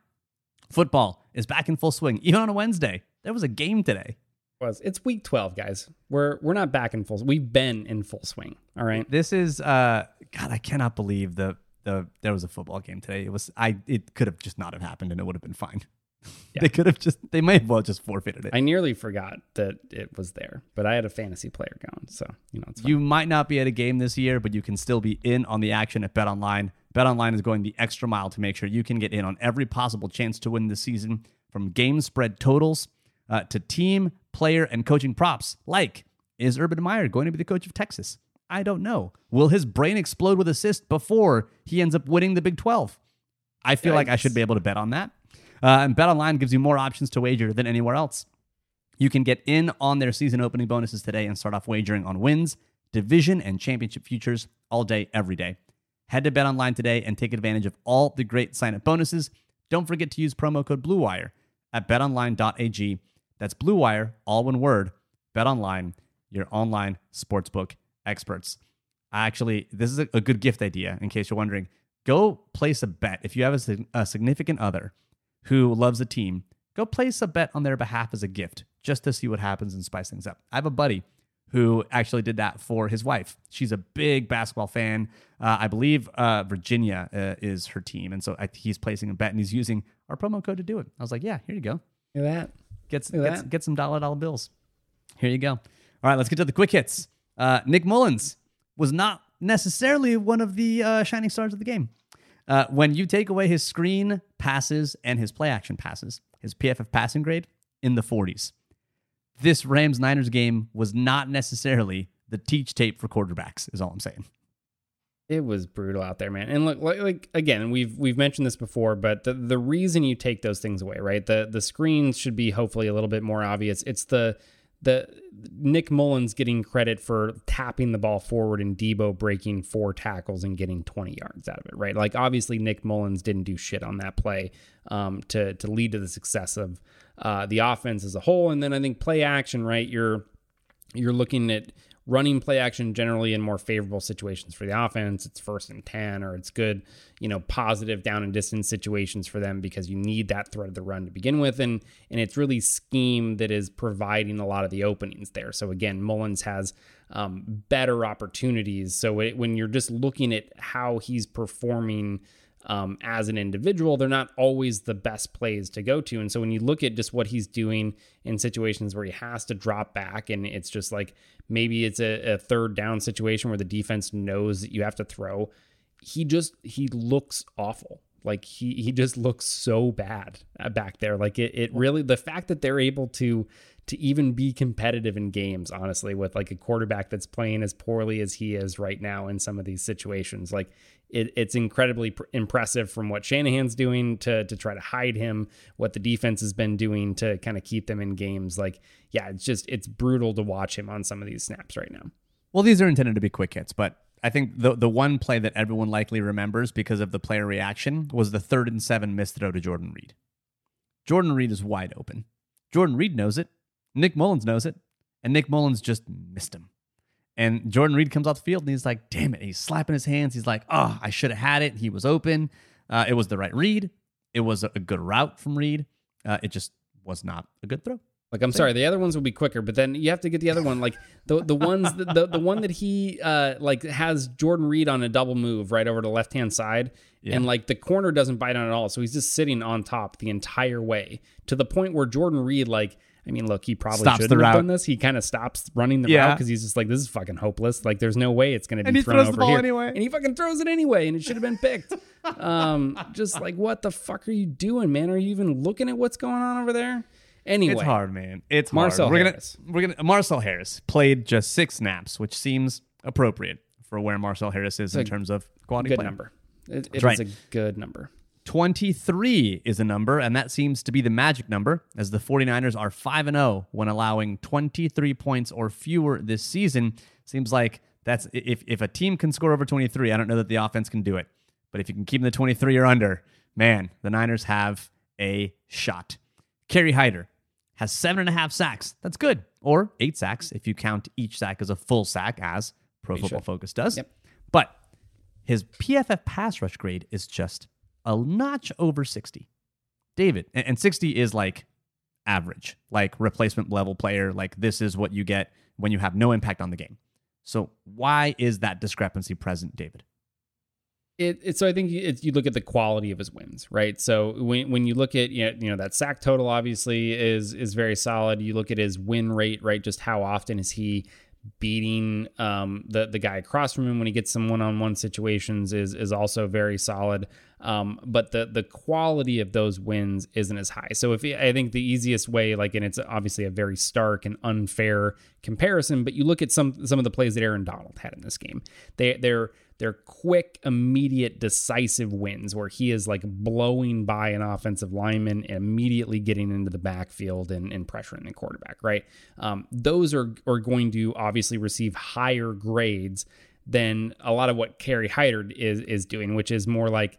Football is back in full swing, even on a Wednesday. There was a game today. Was it's week 12, guys. We're we're not back in full. We've been in full swing. All right. This is uh God, I cannot believe the the there was a football game today. It was I it could have just not have happened and it would have been fine. they could have just they may have well just forfeited it. I nearly forgot that it was there, but I had a fantasy player going, so you know it's you might not be at a game this year, but you can still be in on the action at Bet Online. Bet Online is going the extra mile to make sure you can get in on every possible chance to win this season, from game spread totals uh, to team, player, and coaching props. Like, is Urban Meyer going to be the coach of Texas? I don't know. Will his brain explode with assists before he ends up winning the Big 12? I feel like I should be able to bet on that. Uh, and Bet Online gives you more options to wager than anywhere else. You can get in on their season opening bonuses today and start off wagering on wins, division, and championship futures all day, every day. Head to Bet Online today and take advantage of all the great sign up bonuses. Don't forget to use promo code BLUEWIRE at betonline.ag. That's Blue Wire, all one word. Bet Online, your online sportsbook experts. Actually, this is a, good gift idea in case you're wondering. Go place a bet. If you have a, a significant other who loves a team, go place a bet on their behalf as a gift just to see what happens and spice things up. I have a buddy who actually did that for his wife. She's a big basketball fan. Uh, I believe uh, Virginia uh, is her team. And so I, he's placing a bet and he's using our promo code to do it. I was like, yeah, here you go. Look at that. Get, get, get some dollar dollar bills. Here you go. All right, let's get to the quick hits. Uh, Nick Mullens was not necessarily one of the uh, shining stars of the game. Uh, when you take away his screen passes and his play action passes, his PFF passing grade in the 40s. This Rams Niners game was not necessarily the teach tape for quarterbacks, is all I'm saying. It was brutal out there, man. And look, like, like again, we've we've mentioned this before, but the the reason you take those things away, right? The the screens should be hopefully a little bit more obvious. It's the the Nick Mullens getting credit for tapping the ball forward and Deebo breaking four tackles and getting 20 yards out of it, right? Like obviously Nick Mullens didn't do shit on that play um, to to lead to the success of uh, the offense as a whole. And then I think play action, right? You're you're looking at running play action generally in more favorable situations for the offense. It's first and 10, or it's good, you know, positive down and distance situations for them because you need that threat of the run to begin with. And, and it's really scheme that is providing a lot of the openings there. So again, Mullens has um, better opportunities. So it, when you're just looking at how he's performing, um, as an individual, they're not always the best plays to go to. And so when you look at just what he's doing in situations where he has to drop back and it's just like maybe it's a, a third down situation where the defense knows that you have to throw, he just he looks awful. Like he he just looks so bad uh, back there. Like it it really the fact that they're able to to even be competitive in games, honestly, with like a quarterback that's playing as poorly as he is right now in some of these situations. Like it, it's incredibly pr- impressive from what Shanahan's doing to to try to hide him, what the defense has been doing to kind of keep them in games. Like, yeah, it's just it's brutal to watch him on some of these snaps right now. Well, these are intended to be quick hits, but I think the the one play that everyone likely remembers because of the player reaction was the third and seven missed throw to Jordan Reed. Jordan Reed is wide open. Jordan Reed knows it. Nick Mullens knows it. And Nick Mullens just missed him. And Jordan Reed comes off the field and he's like, damn it. He's slapping his hands. He's like, oh, I should have had it. He was open. Uh, it was the right read. It was a good route from Reed. Uh, it just was not a good throw. Like I'm sorry, the other ones will be quicker, but then you have to get the other one. Like the the ones the, the, the one that he uh like has Jordan Reed on a double move right over the left hand side, yeah. and like the corner doesn't bite on it at all, so he's just sitting on top the entire way to the point where Jordan Reed like I mean, look, he probably stops shouldn't have done this. He kind of stops running the yeah. route because he's just like, this is fucking hopeless. Like, there's no way it's going to be thrown over here. Anyway. And he fucking throws it anyway, and it should have been picked. um, just like, what the fuck are you doing, man? Are you even looking at what's going on over there? Anyway, it's hard, man. It's Marcel hard. We're Harris. gonna we're gonna Marcel Harris played just six snaps, which seems appropriate for where Marcel Harris is it's in terms of quality. Good play. number. It, it right. is a good number. 23 is a number, and that seems to be the magic number, as the 49ers are 5 0 when allowing 23 points or fewer this season. Seems like that's if, if a team can score over 23, I don't know that the offense can do it. But if you can keep them the 23 or under, man, the Niners have a shot. Kerry Hyder has seven and a half sacks. That's good. Or eight sacks if you count each sack as a full sack, as Pro Football Focus does. Yep. But his PFF pass rush grade is just a notch over 60. David, and 60 is like average, like replacement level player. Like this is what you get when you have no impact on the game. So why is that discrepancy present, David? It, it, so I think it, you look at the quality of his wins, right? So when when you look at you know, you know that sack total obviously is is very solid. You look at his win rate, right? Just how often is he beating um, the the guy across from him when he gets some one on one situations is is also very solid. Um, but the the quality of those wins isn't as high. So if I think the easiest way, like, and it's obviously a very stark and unfair comparison, but you look at some some of the plays that Aaron Donald had in this game. They they're they're quick, immediate, decisive wins where he is like blowing by an offensive lineman and immediately getting into the backfield and, and pressuring the quarterback, right? Um, those are, are going to obviously receive higher grades than a lot of what Kerry Hyder is, is doing, which is more like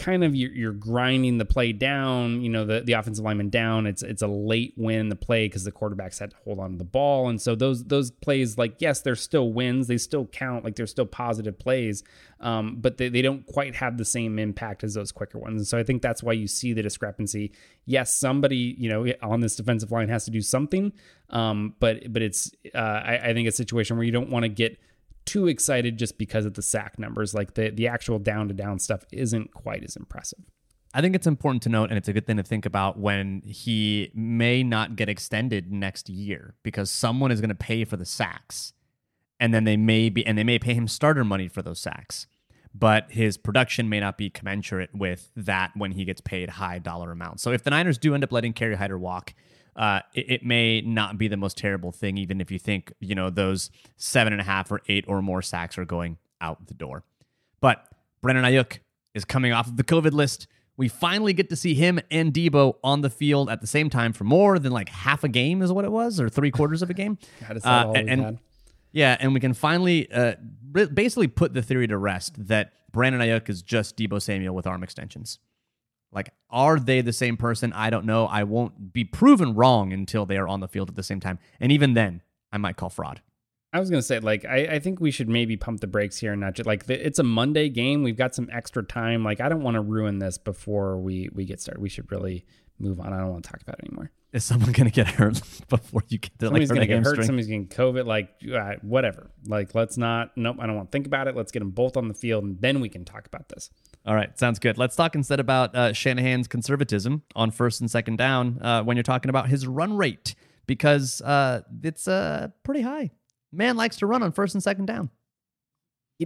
kind of you're, you're grinding the play down, you know, the, the offensive lineman down. It's it's a late win the play because the quarterbacks had to hold on to the ball. And so those those plays, like, yes, they're still wins. They still count, like they're still positive plays. Um, but they, they don't quite have the same impact as those quicker ones. And so I think that's why you see the discrepancy. Yes, somebody, you know, on this defensive line has to do something. Um, but but it's uh, I, I think a situation where you don't want to get too excited just because of the sack numbers. Like the the actual down to down stuff isn't quite as impressive. I think it's important to note, and it's a good thing to think about when he may not get extended next year because someone is going to pay for the sacks, and then they may be, and they may pay him starter money for those sacks, but his production may not be commensurate with that when he gets paid high dollar amounts. So if the Niners do end up letting Kerry Hyder walk, uh, it, it, may not be the most terrible thing, even if you think, you know, those seven and a half or eight or more sacks are going out the door. But Brandon Aiyuk is coming off of the COVID list. We finally get to see him and Deebo on the field at the same time for more than like half a game, is what it was, or three quarters of a game. uh, and, and yeah, and we can finally uh, basically put the theory to rest that Brandon Aiyuk is just Deebo Samuel with arm extensions. Like, are they the same person? I don't know. I won't be proven wrong until they are on the field at the same time. And even then, I might call fraud. I was gonna say, like, I, I think we should maybe pump the brakes here and not just like the, it's a Monday game. We've got some extra time. Like, I don't want to ruin this before we we get started. We should really move on. I don't want to talk about it anymore. Is someone gonna get hurt before you get to like Somebody's hurt gonna get hurt. Somebody's getting COVID. Like, uh, whatever. Like, let's not. Nope. I don't want to think about it. Let's get them both on the field, and then we can talk about this. All right, sounds good. Let's talk instead about uh, Shanahan's conservatism on first and second down uh, when you're talking about his run rate because uh, it's uh, pretty high. Man likes to run on first and second down.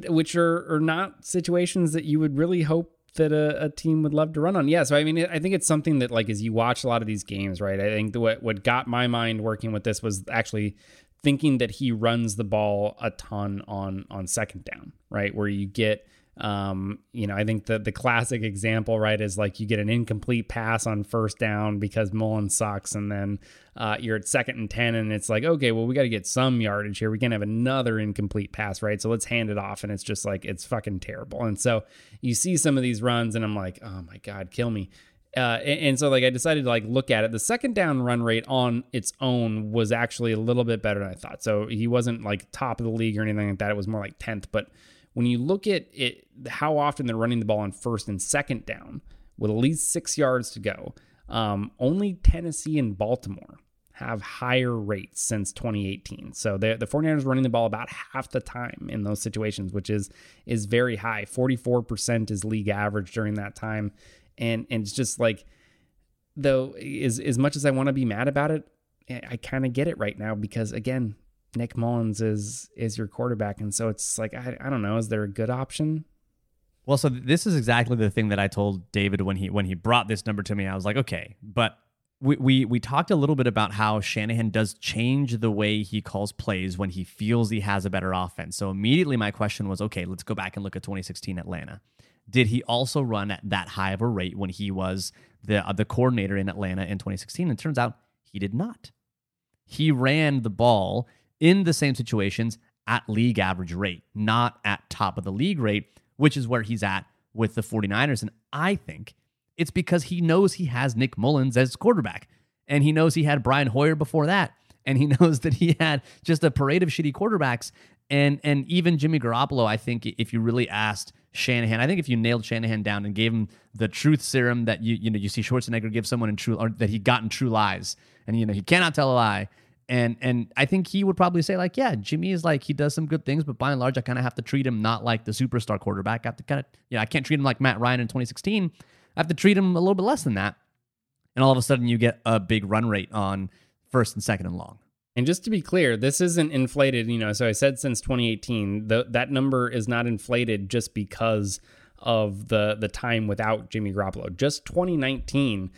Which are, are not situations that you would really hope that a, a team would love to run on. Yeah, so I mean, I think it's something that like as you watch a lot of these games, right? I think the, what what got my mind working with this was actually thinking that he runs the ball a ton on on second down, right? Where you get um, you know, I think the the classic example, right, is like you get an incomplete pass on first down because Mullen sucks, and then uh, you're at second and ten, and it's like, okay, well, we got to get some yardage here. We can't have another incomplete pass, right? So let's hand it off, and it's just like it's fucking terrible. And so you see some of these runs, and I'm like, oh my god, kill me. Uh, and, and so like I decided to like look at it. The second down run rate on its own was actually a little bit better than I thought. So he wasn't like top of the league or anything like that. It was more like tenth, but when you look at it, how often they're running the ball on first and second down with at least six yards to go, um, only Tennessee and Baltimore have higher rates since 2018. So the the 49ers running the ball about half the time in those situations, which is is very high. 44% is league average during that time. And and it's just like though as as much as I want to be mad about it, I, I kind of get it right now because again, Nick Mullens is is your quarterback, and so it's like I, I don't know. Is there a good option? Well, so this is exactly the thing that I told David when he when he brought this number to me. I was like, okay, but we we we talked a little bit about how Shanahan does change the way he calls plays when he feels he has a better offense. So immediately my question was, okay, let's go back and look at 2016 Atlanta. Did he also run at that high of a rate when he was the uh, the coordinator in Atlanta in 2016? And it turns out he did not. He ran the ball in the same situations at league average rate, not at top of the league rate, which is where he's at with the 49ers. And I think it's because he knows he has Nick Mullens as quarterback. And he knows he had Brian Hoyer before that. And he knows that he had just a parade of shitty quarterbacks. And and even Jimmy Garoppolo, I think if you really asked Shanahan, I think if you nailed Shanahan down and gave him the truth serum that you you know you see Schwarzenegger give someone in true or that he got in True Lies, and you know he cannot tell a lie. And and I think he would probably say like, yeah, Jimmy is like he does some good things, but by and large, I kind of have to treat him not like the superstar quarterback. I have to kind of yeah, I can't treat him like Matt Ryan in 2016. I have to treat him a little bit less than that. And all of a sudden, you get a big run rate on first and second and long. And just to be clear, this isn't inflated. You know, so I said since 2018, the, that number is not inflated just because of the the time without Jimmy Garoppolo. Just 2019,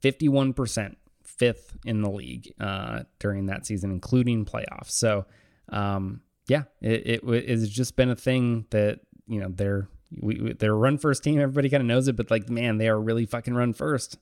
51 percent, fifth in the league uh, during that season, including playoffs. So, um, yeah, it, it has just been a thing that you know they're we, they're a run first team. Everybody kind of knows it, but like, man, they are really fucking run first.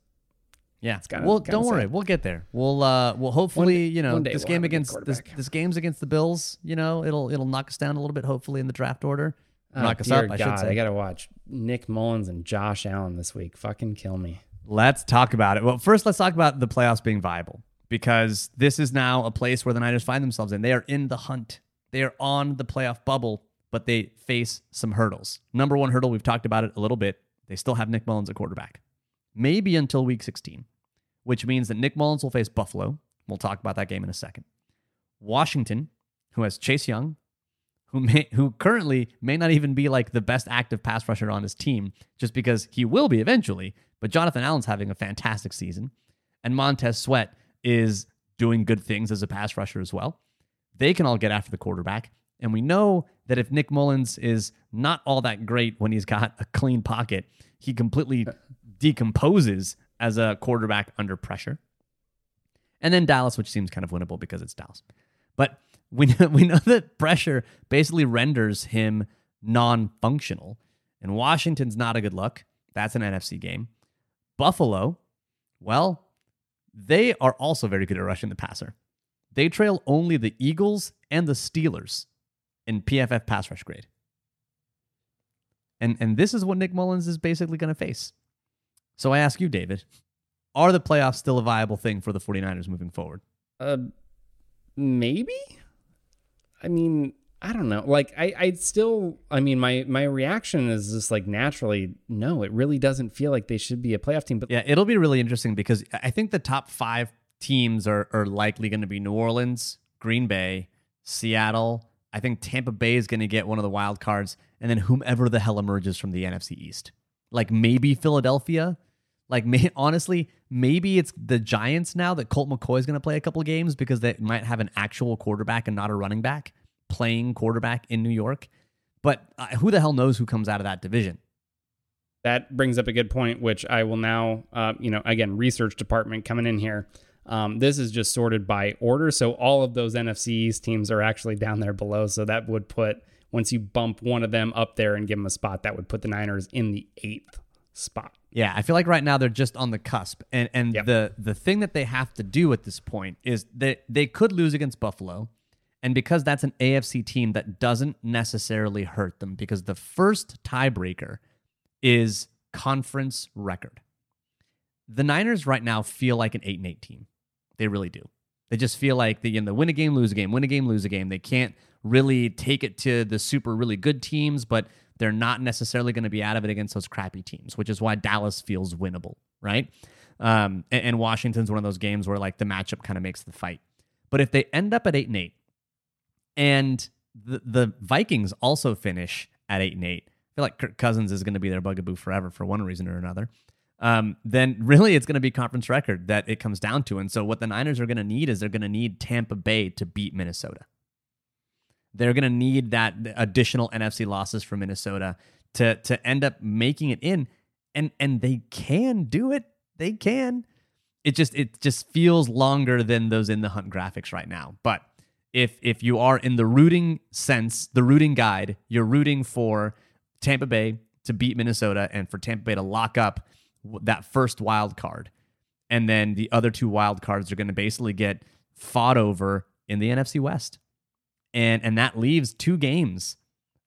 Yeah, it's kinda- well, kinda don't worry, we'll get there. We'll uh, we'll hopefully, day- you know, this we'll game have a good against this this game's against the Bills. You know, it'll it'll knock us down a little bit. Hopefully in the draft order, Oh, knock us up. I should say. I gotta watch Nick Mullens and Josh Allen this week. Fucking kill me. Let's talk about it. Well, first, let's talk about the playoffs being viable because this is now a place where the Niners find themselves in. They are in the hunt. They are on the playoff bubble, but they face some hurdles. Number one hurdle, we've talked about it a little bit. They still have Nick Mullens at quarterback, maybe until week 16, which means that Nick Mullens will face Buffalo. We'll talk about that game in a second. Washington, who has Chase Young, who may who currently may not even be like the best active pass rusher on his team, just because he will be eventually. But Jonathan Allen's having a fantastic season, and Montez Sweat is doing good things as a pass rusher as well. They can all get after the quarterback, and we know that if Nick Mullens is not all that great when he's got a clean pocket, he completely decomposes as a quarterback under pressure. And then Dallas, which seems kind of winnable because it's Dallas. But we know, we know that pressure basically renders him non-functional. And Washington's not a good look. That's an NFC game. Buffalo, well, they are also very good at rushing the passer. They trail only the Eagles and the Steelers in PFF pass rush grade. And and this is what Nick Mullens is basically going to face. So I ask you, David, are the playoffs still a viable thing for the 49ers moving forward? Uh, maybe. I mean, I don't know. Like I, I still, I mean, my my reaction is just like naturally, no, it really doesn't feel like they should be a playoff team. But Yeah, it'll be really interesting because I think the top five teams are, are likely going to be New Orleans, Green Bay, Seattle. I think Tampa Bay is going to get one of the wild cards, and then whomever the hell emerges from the NFC East. Like maybe Philadelphia. Like may, honestly, maybe it's the Giants now that Colt McCoy is going to play a couple games because they might have an actual quarterback and not a running back playing quarterback in New York. But uh, who the hell knows who comes out of that division? that brings up a good point, which I will now, uh, you know, again, research department coming in here. Um, this is just sorted by order, so all of those NFC East teams are actually down there below. So that would put once you bump one of them up there and give them a spot, that would put the Niners in the eighth spot. Yeah, I feel like right now they're just on the cusp, and and Yep. the the thing that they have to do at this point is that they could lose against Buffalo, and because that's an AFC team that doesn't necessarily hurt them because the first tiebreaker is conference record. The Niners right now feel like an eight and eight team. They really do. They just feel like they you know, win a game, lose a game, win a game, lose a game. They can't really take it to the super really good teams, but they're not necessarily going to be out of it against those crappy teams, which is why Dallas feels winnable, right? Um, and, and Washington's one of those games where like the matchup kind of makes the fight. But if they end up at eight and eight, and the the Vikings also finish at eight and eight, I feel like Kirk Cousins is going to be their bugaboo forever for one reason or another. Um, then really it's going to be conference record that it comes down to. And so what the Niners are going to need is they're going to need Tampa Bay to beat Minnesota. They're going to need that additional NFC losses for Minnesota to to end up making it in, and and they can do it. They can. It just it just feels longer than those in the hunt graphics right now. But if if you are in the rooting sense, the rooting guide, you're rooting for Tampa Bay to beat Minnesota and for Tampa Bay to lock up that first wild card. And then the other two wild cards are going to basically get fought over in the NFC West. And and that leaves two games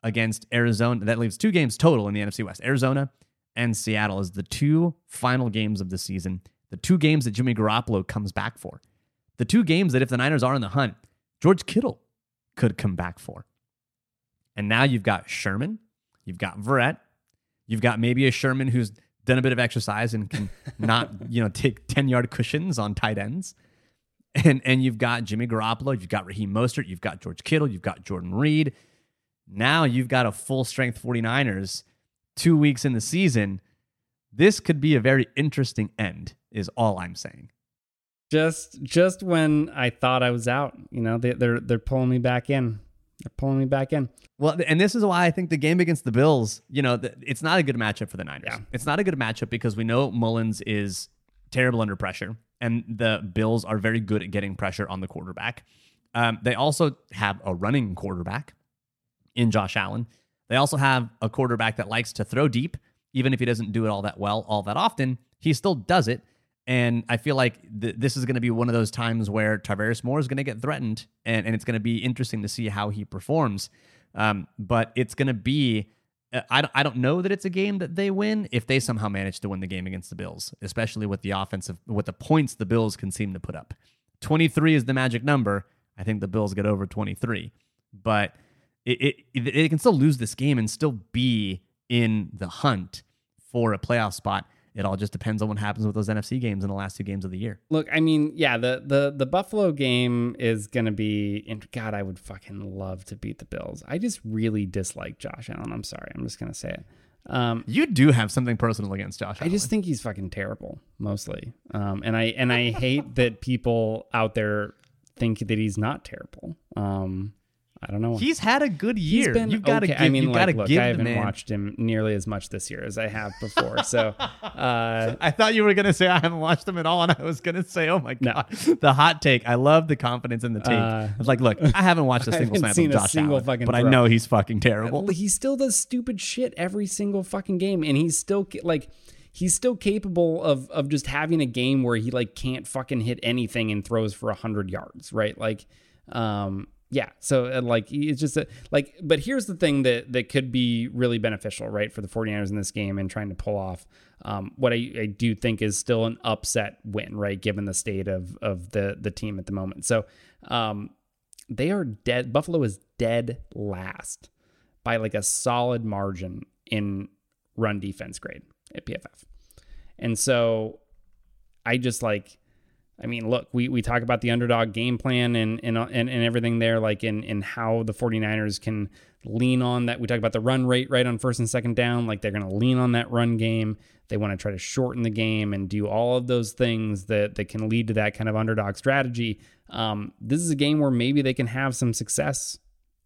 against Arizona. That leaves two games total in the NFC West. Arizona and Seattle is the two final games of the season. The two games that Jimmy Garoppolo comes back for. The two games that if the Niners are in the hunt, George Kittle could come back for. And now you've got Sherman, you've got Verrett, you've got maybe a Sherman who's done a bit of exercise and can not, you know, take 10 yard cushions on tight ends. And and you've got Jimmy Garoppolo, you've got Raheem Mostert, you've got George Kittle, you've got Jordan Reed. Now you've got a full strength 49ers two weeks in the season. This could be a very interesting end, is all I'm saying. Just just when I thought I was out, you know, they, they're they're pulling me back in. They're pulling me back in. Well, and this is why I think the game against the Bills, you know, it's not a good matchup for the Niners. Yeah. It's not a good matchup because we know Mullens is terrible under pressure, and the Bills are very good at getting pressure on the quarterback. Um, they also have a running quarterback in Josh Allen. They also have a quarterback that likes to throw deep, even if he doesn't do it all that well, all that often. He still does it. And I feel like th- this is going to be one of those times where Tarvarius Moore is going to get threatened, and, and it's going to be interesting to see how he performs. Um, but it's going to be, uh, I don't, I don't know that it's a game that they win if they somehow manage to win the game against the Bills, especially with the offensive, with the points the Bills can seem to put up. 23 is the magic number. I think the Bills get over 23, but it, it, it, can still lose this game and still be in the hunt for a playoff spot. It all just depends on what happens with those NFC games in the last two games of the year. Look, I mean, yeah, the the the Buffalo game is gonna be. And God, I would fucking love to beat the Bills. I just really dislike Josh Allen. I'm sorry. I'm just gonna say it. Um, You do have something personal against Josh. I just think he's fucking terrible, mostly. Um, and I and I hate that people out there think that he's not terrible. Um, I don't know. he's had a good He's year. been You've got to okay. give. I mean, you've like, got to look, give I haven't man. watched him nearly as much this year as I have before. So, uh, I thought you were going to say I haven't watched them at all, and I was going to say, "Oh my No. god, the hot take!" I love the confidence in the take. Uh, I was like, "Look, I haven't watched a single haven't snap seen of a Josh single Allen, fucking but I know he's fucking terrible." he still does stupid shit every single fucking game, and he's still like he's still capable of of just having a game where he like can't fucking hit anything and throws for a hundred yards, right? Like, um, yeah. So uh, like it's just a, like, but here's the thing that that could be really beneficial, right, for the 49ers in this game and trying to pull off um, what I, I do think is still an upset win, right, given the state of of the the team at the moment. So. Um, they are dead. Buffalo is dead last by like a solid margin in run defense grade at PFF. And so I just like I mean, look, we, we talk about the underdog game plan and, and, and, and everything there, like in, in how the 49ers can lean on that. We talk about the run rate right on first and second down. Like they're going to lean on that run game. They want to try to shorten the game and do all of those things that, that can lead to that kind of underdog strategy. Um, this is a game where maybe they can have some success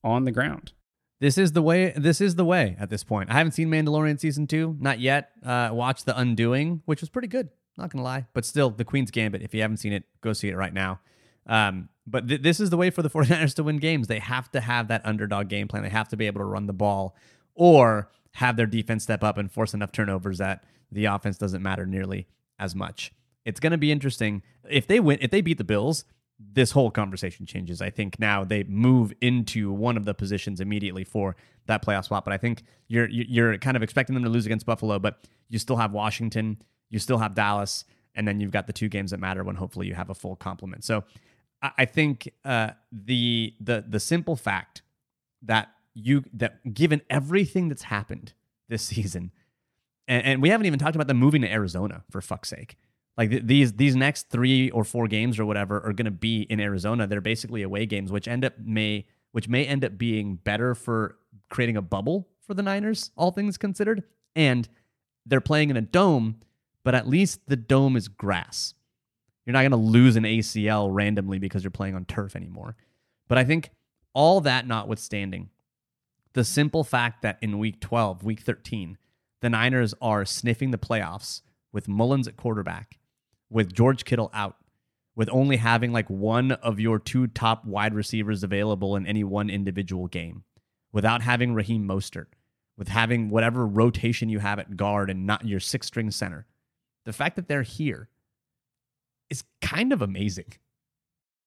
on the ground. This is the way. This is the way at this point. I haven't seen Mandalorian season two, not yet. Uh, watched The Undoing, which was pretty good. Not gonna lie, but still, The Queen's Gambit. If you haven't seen it, go see it right now. Um, but th- this is the way for the 49ers to win games. They have to have that underdog game plan. They have to be able to run the ball or have their defense step up and force enough turnovers that the offense doesn't matter nearly as much. It's going to be interesting if they win. If they beat the Bills, this whole conversation changes. I think now they move into one of the positions immediately for that playoff spot. But I think you're you're kind of expecting them to lose against Buffalo, but you still have Washington, you still have Dallas, and then you've got the two games that matter when hopefully you have a full complement. So I think uh, the the the simple fact that you that given everything that's happened this season, and, and we haven't even talked about them moving to Arizona for fuck's sake. Like th- these these next three or four games or whatever are going to be in Arizona. They're basically away games, which end up may which may end up being better for creating a bubble for the Niners, all things considered. And they're playing in a dome, but at least the dome is grass. You're not going to lose an ACL randomly because you're playing on turf anymore. But I think all that notwithstanding, the simple fact that in week 12, week 13, the Niners are sniffing the playoffs with Mullens at quarterback with George Kittle out, with only having like one of your two top wide receivers available in any one individual game, without having Raheem Mostert, with having whatever rotation you have at guard and not your six string center. The fact that they're here is kind of amazing.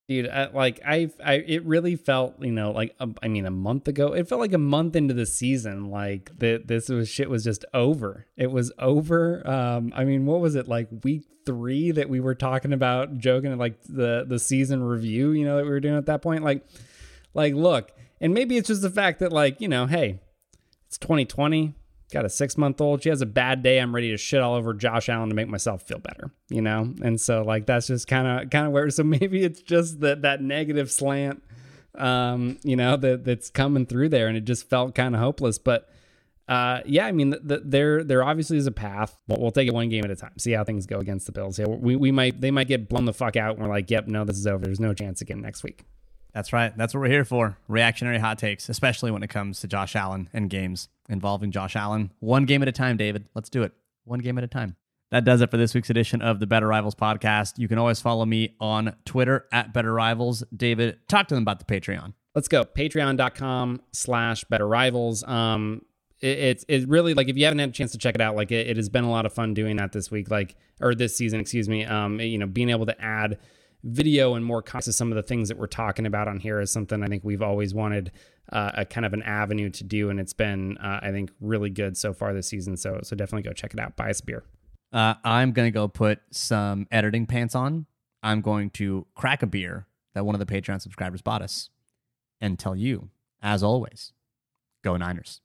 Dude I, like I, I it really felt you know like um, i mean a month ago it felt like a month into the season like that this was shit was just over. It was over um i mean what was it like week three that we were talking about joking like the the season review you know that we were doing at that point? Like like look and maybe it's just the fact that like you know hey it's 2020 got a six month old. She has a bad day. I'm ready to shit all over Josh Allen to make myself feel better, you know? And so like that's just kind of kind of where so maybe it's just that that negative slant um, you know, that that's coming through there and it just felt kind of hopeless, but uh, yeah, I mean, the, the, there there obviously is a path. But we'll take it one game at a time. See how things go against the Bills. Yeah, we, we might they might get blown the fuck out. and We're like, yep, no, this is over. There's no chance again next week. That's right. That's what we're here for. Reactionary hot takes, especially when it comes to Josh Allen and games involving Josh Allen. One game at a time, David. Let's do it. One game at a time. That does it for this week's edition of the Better Rivals podcast. You can always follow me on Twitter at Better Rivals. David, talk to them about the Patreon. Let's go. Patreon.com slash Better Rivals. Um, it, it's it's really like if you haven't had a chance to check it out, like it, it has been a lot of fun doing that this week, like or this season, excuse me. Um, you know, being able to add video and more context to some of the things that we're talking about on here is something I think we've always wanted uh, a kind of an avenue to do, and it's been uh, I think really good so far this season. So so definitely go check it out. Buy us a beer. Uh, I'm gonna go put some editing pants on. I'm going to crack a beer that one of the Patreon subscribers bought us, and tell you, as always, go Niners.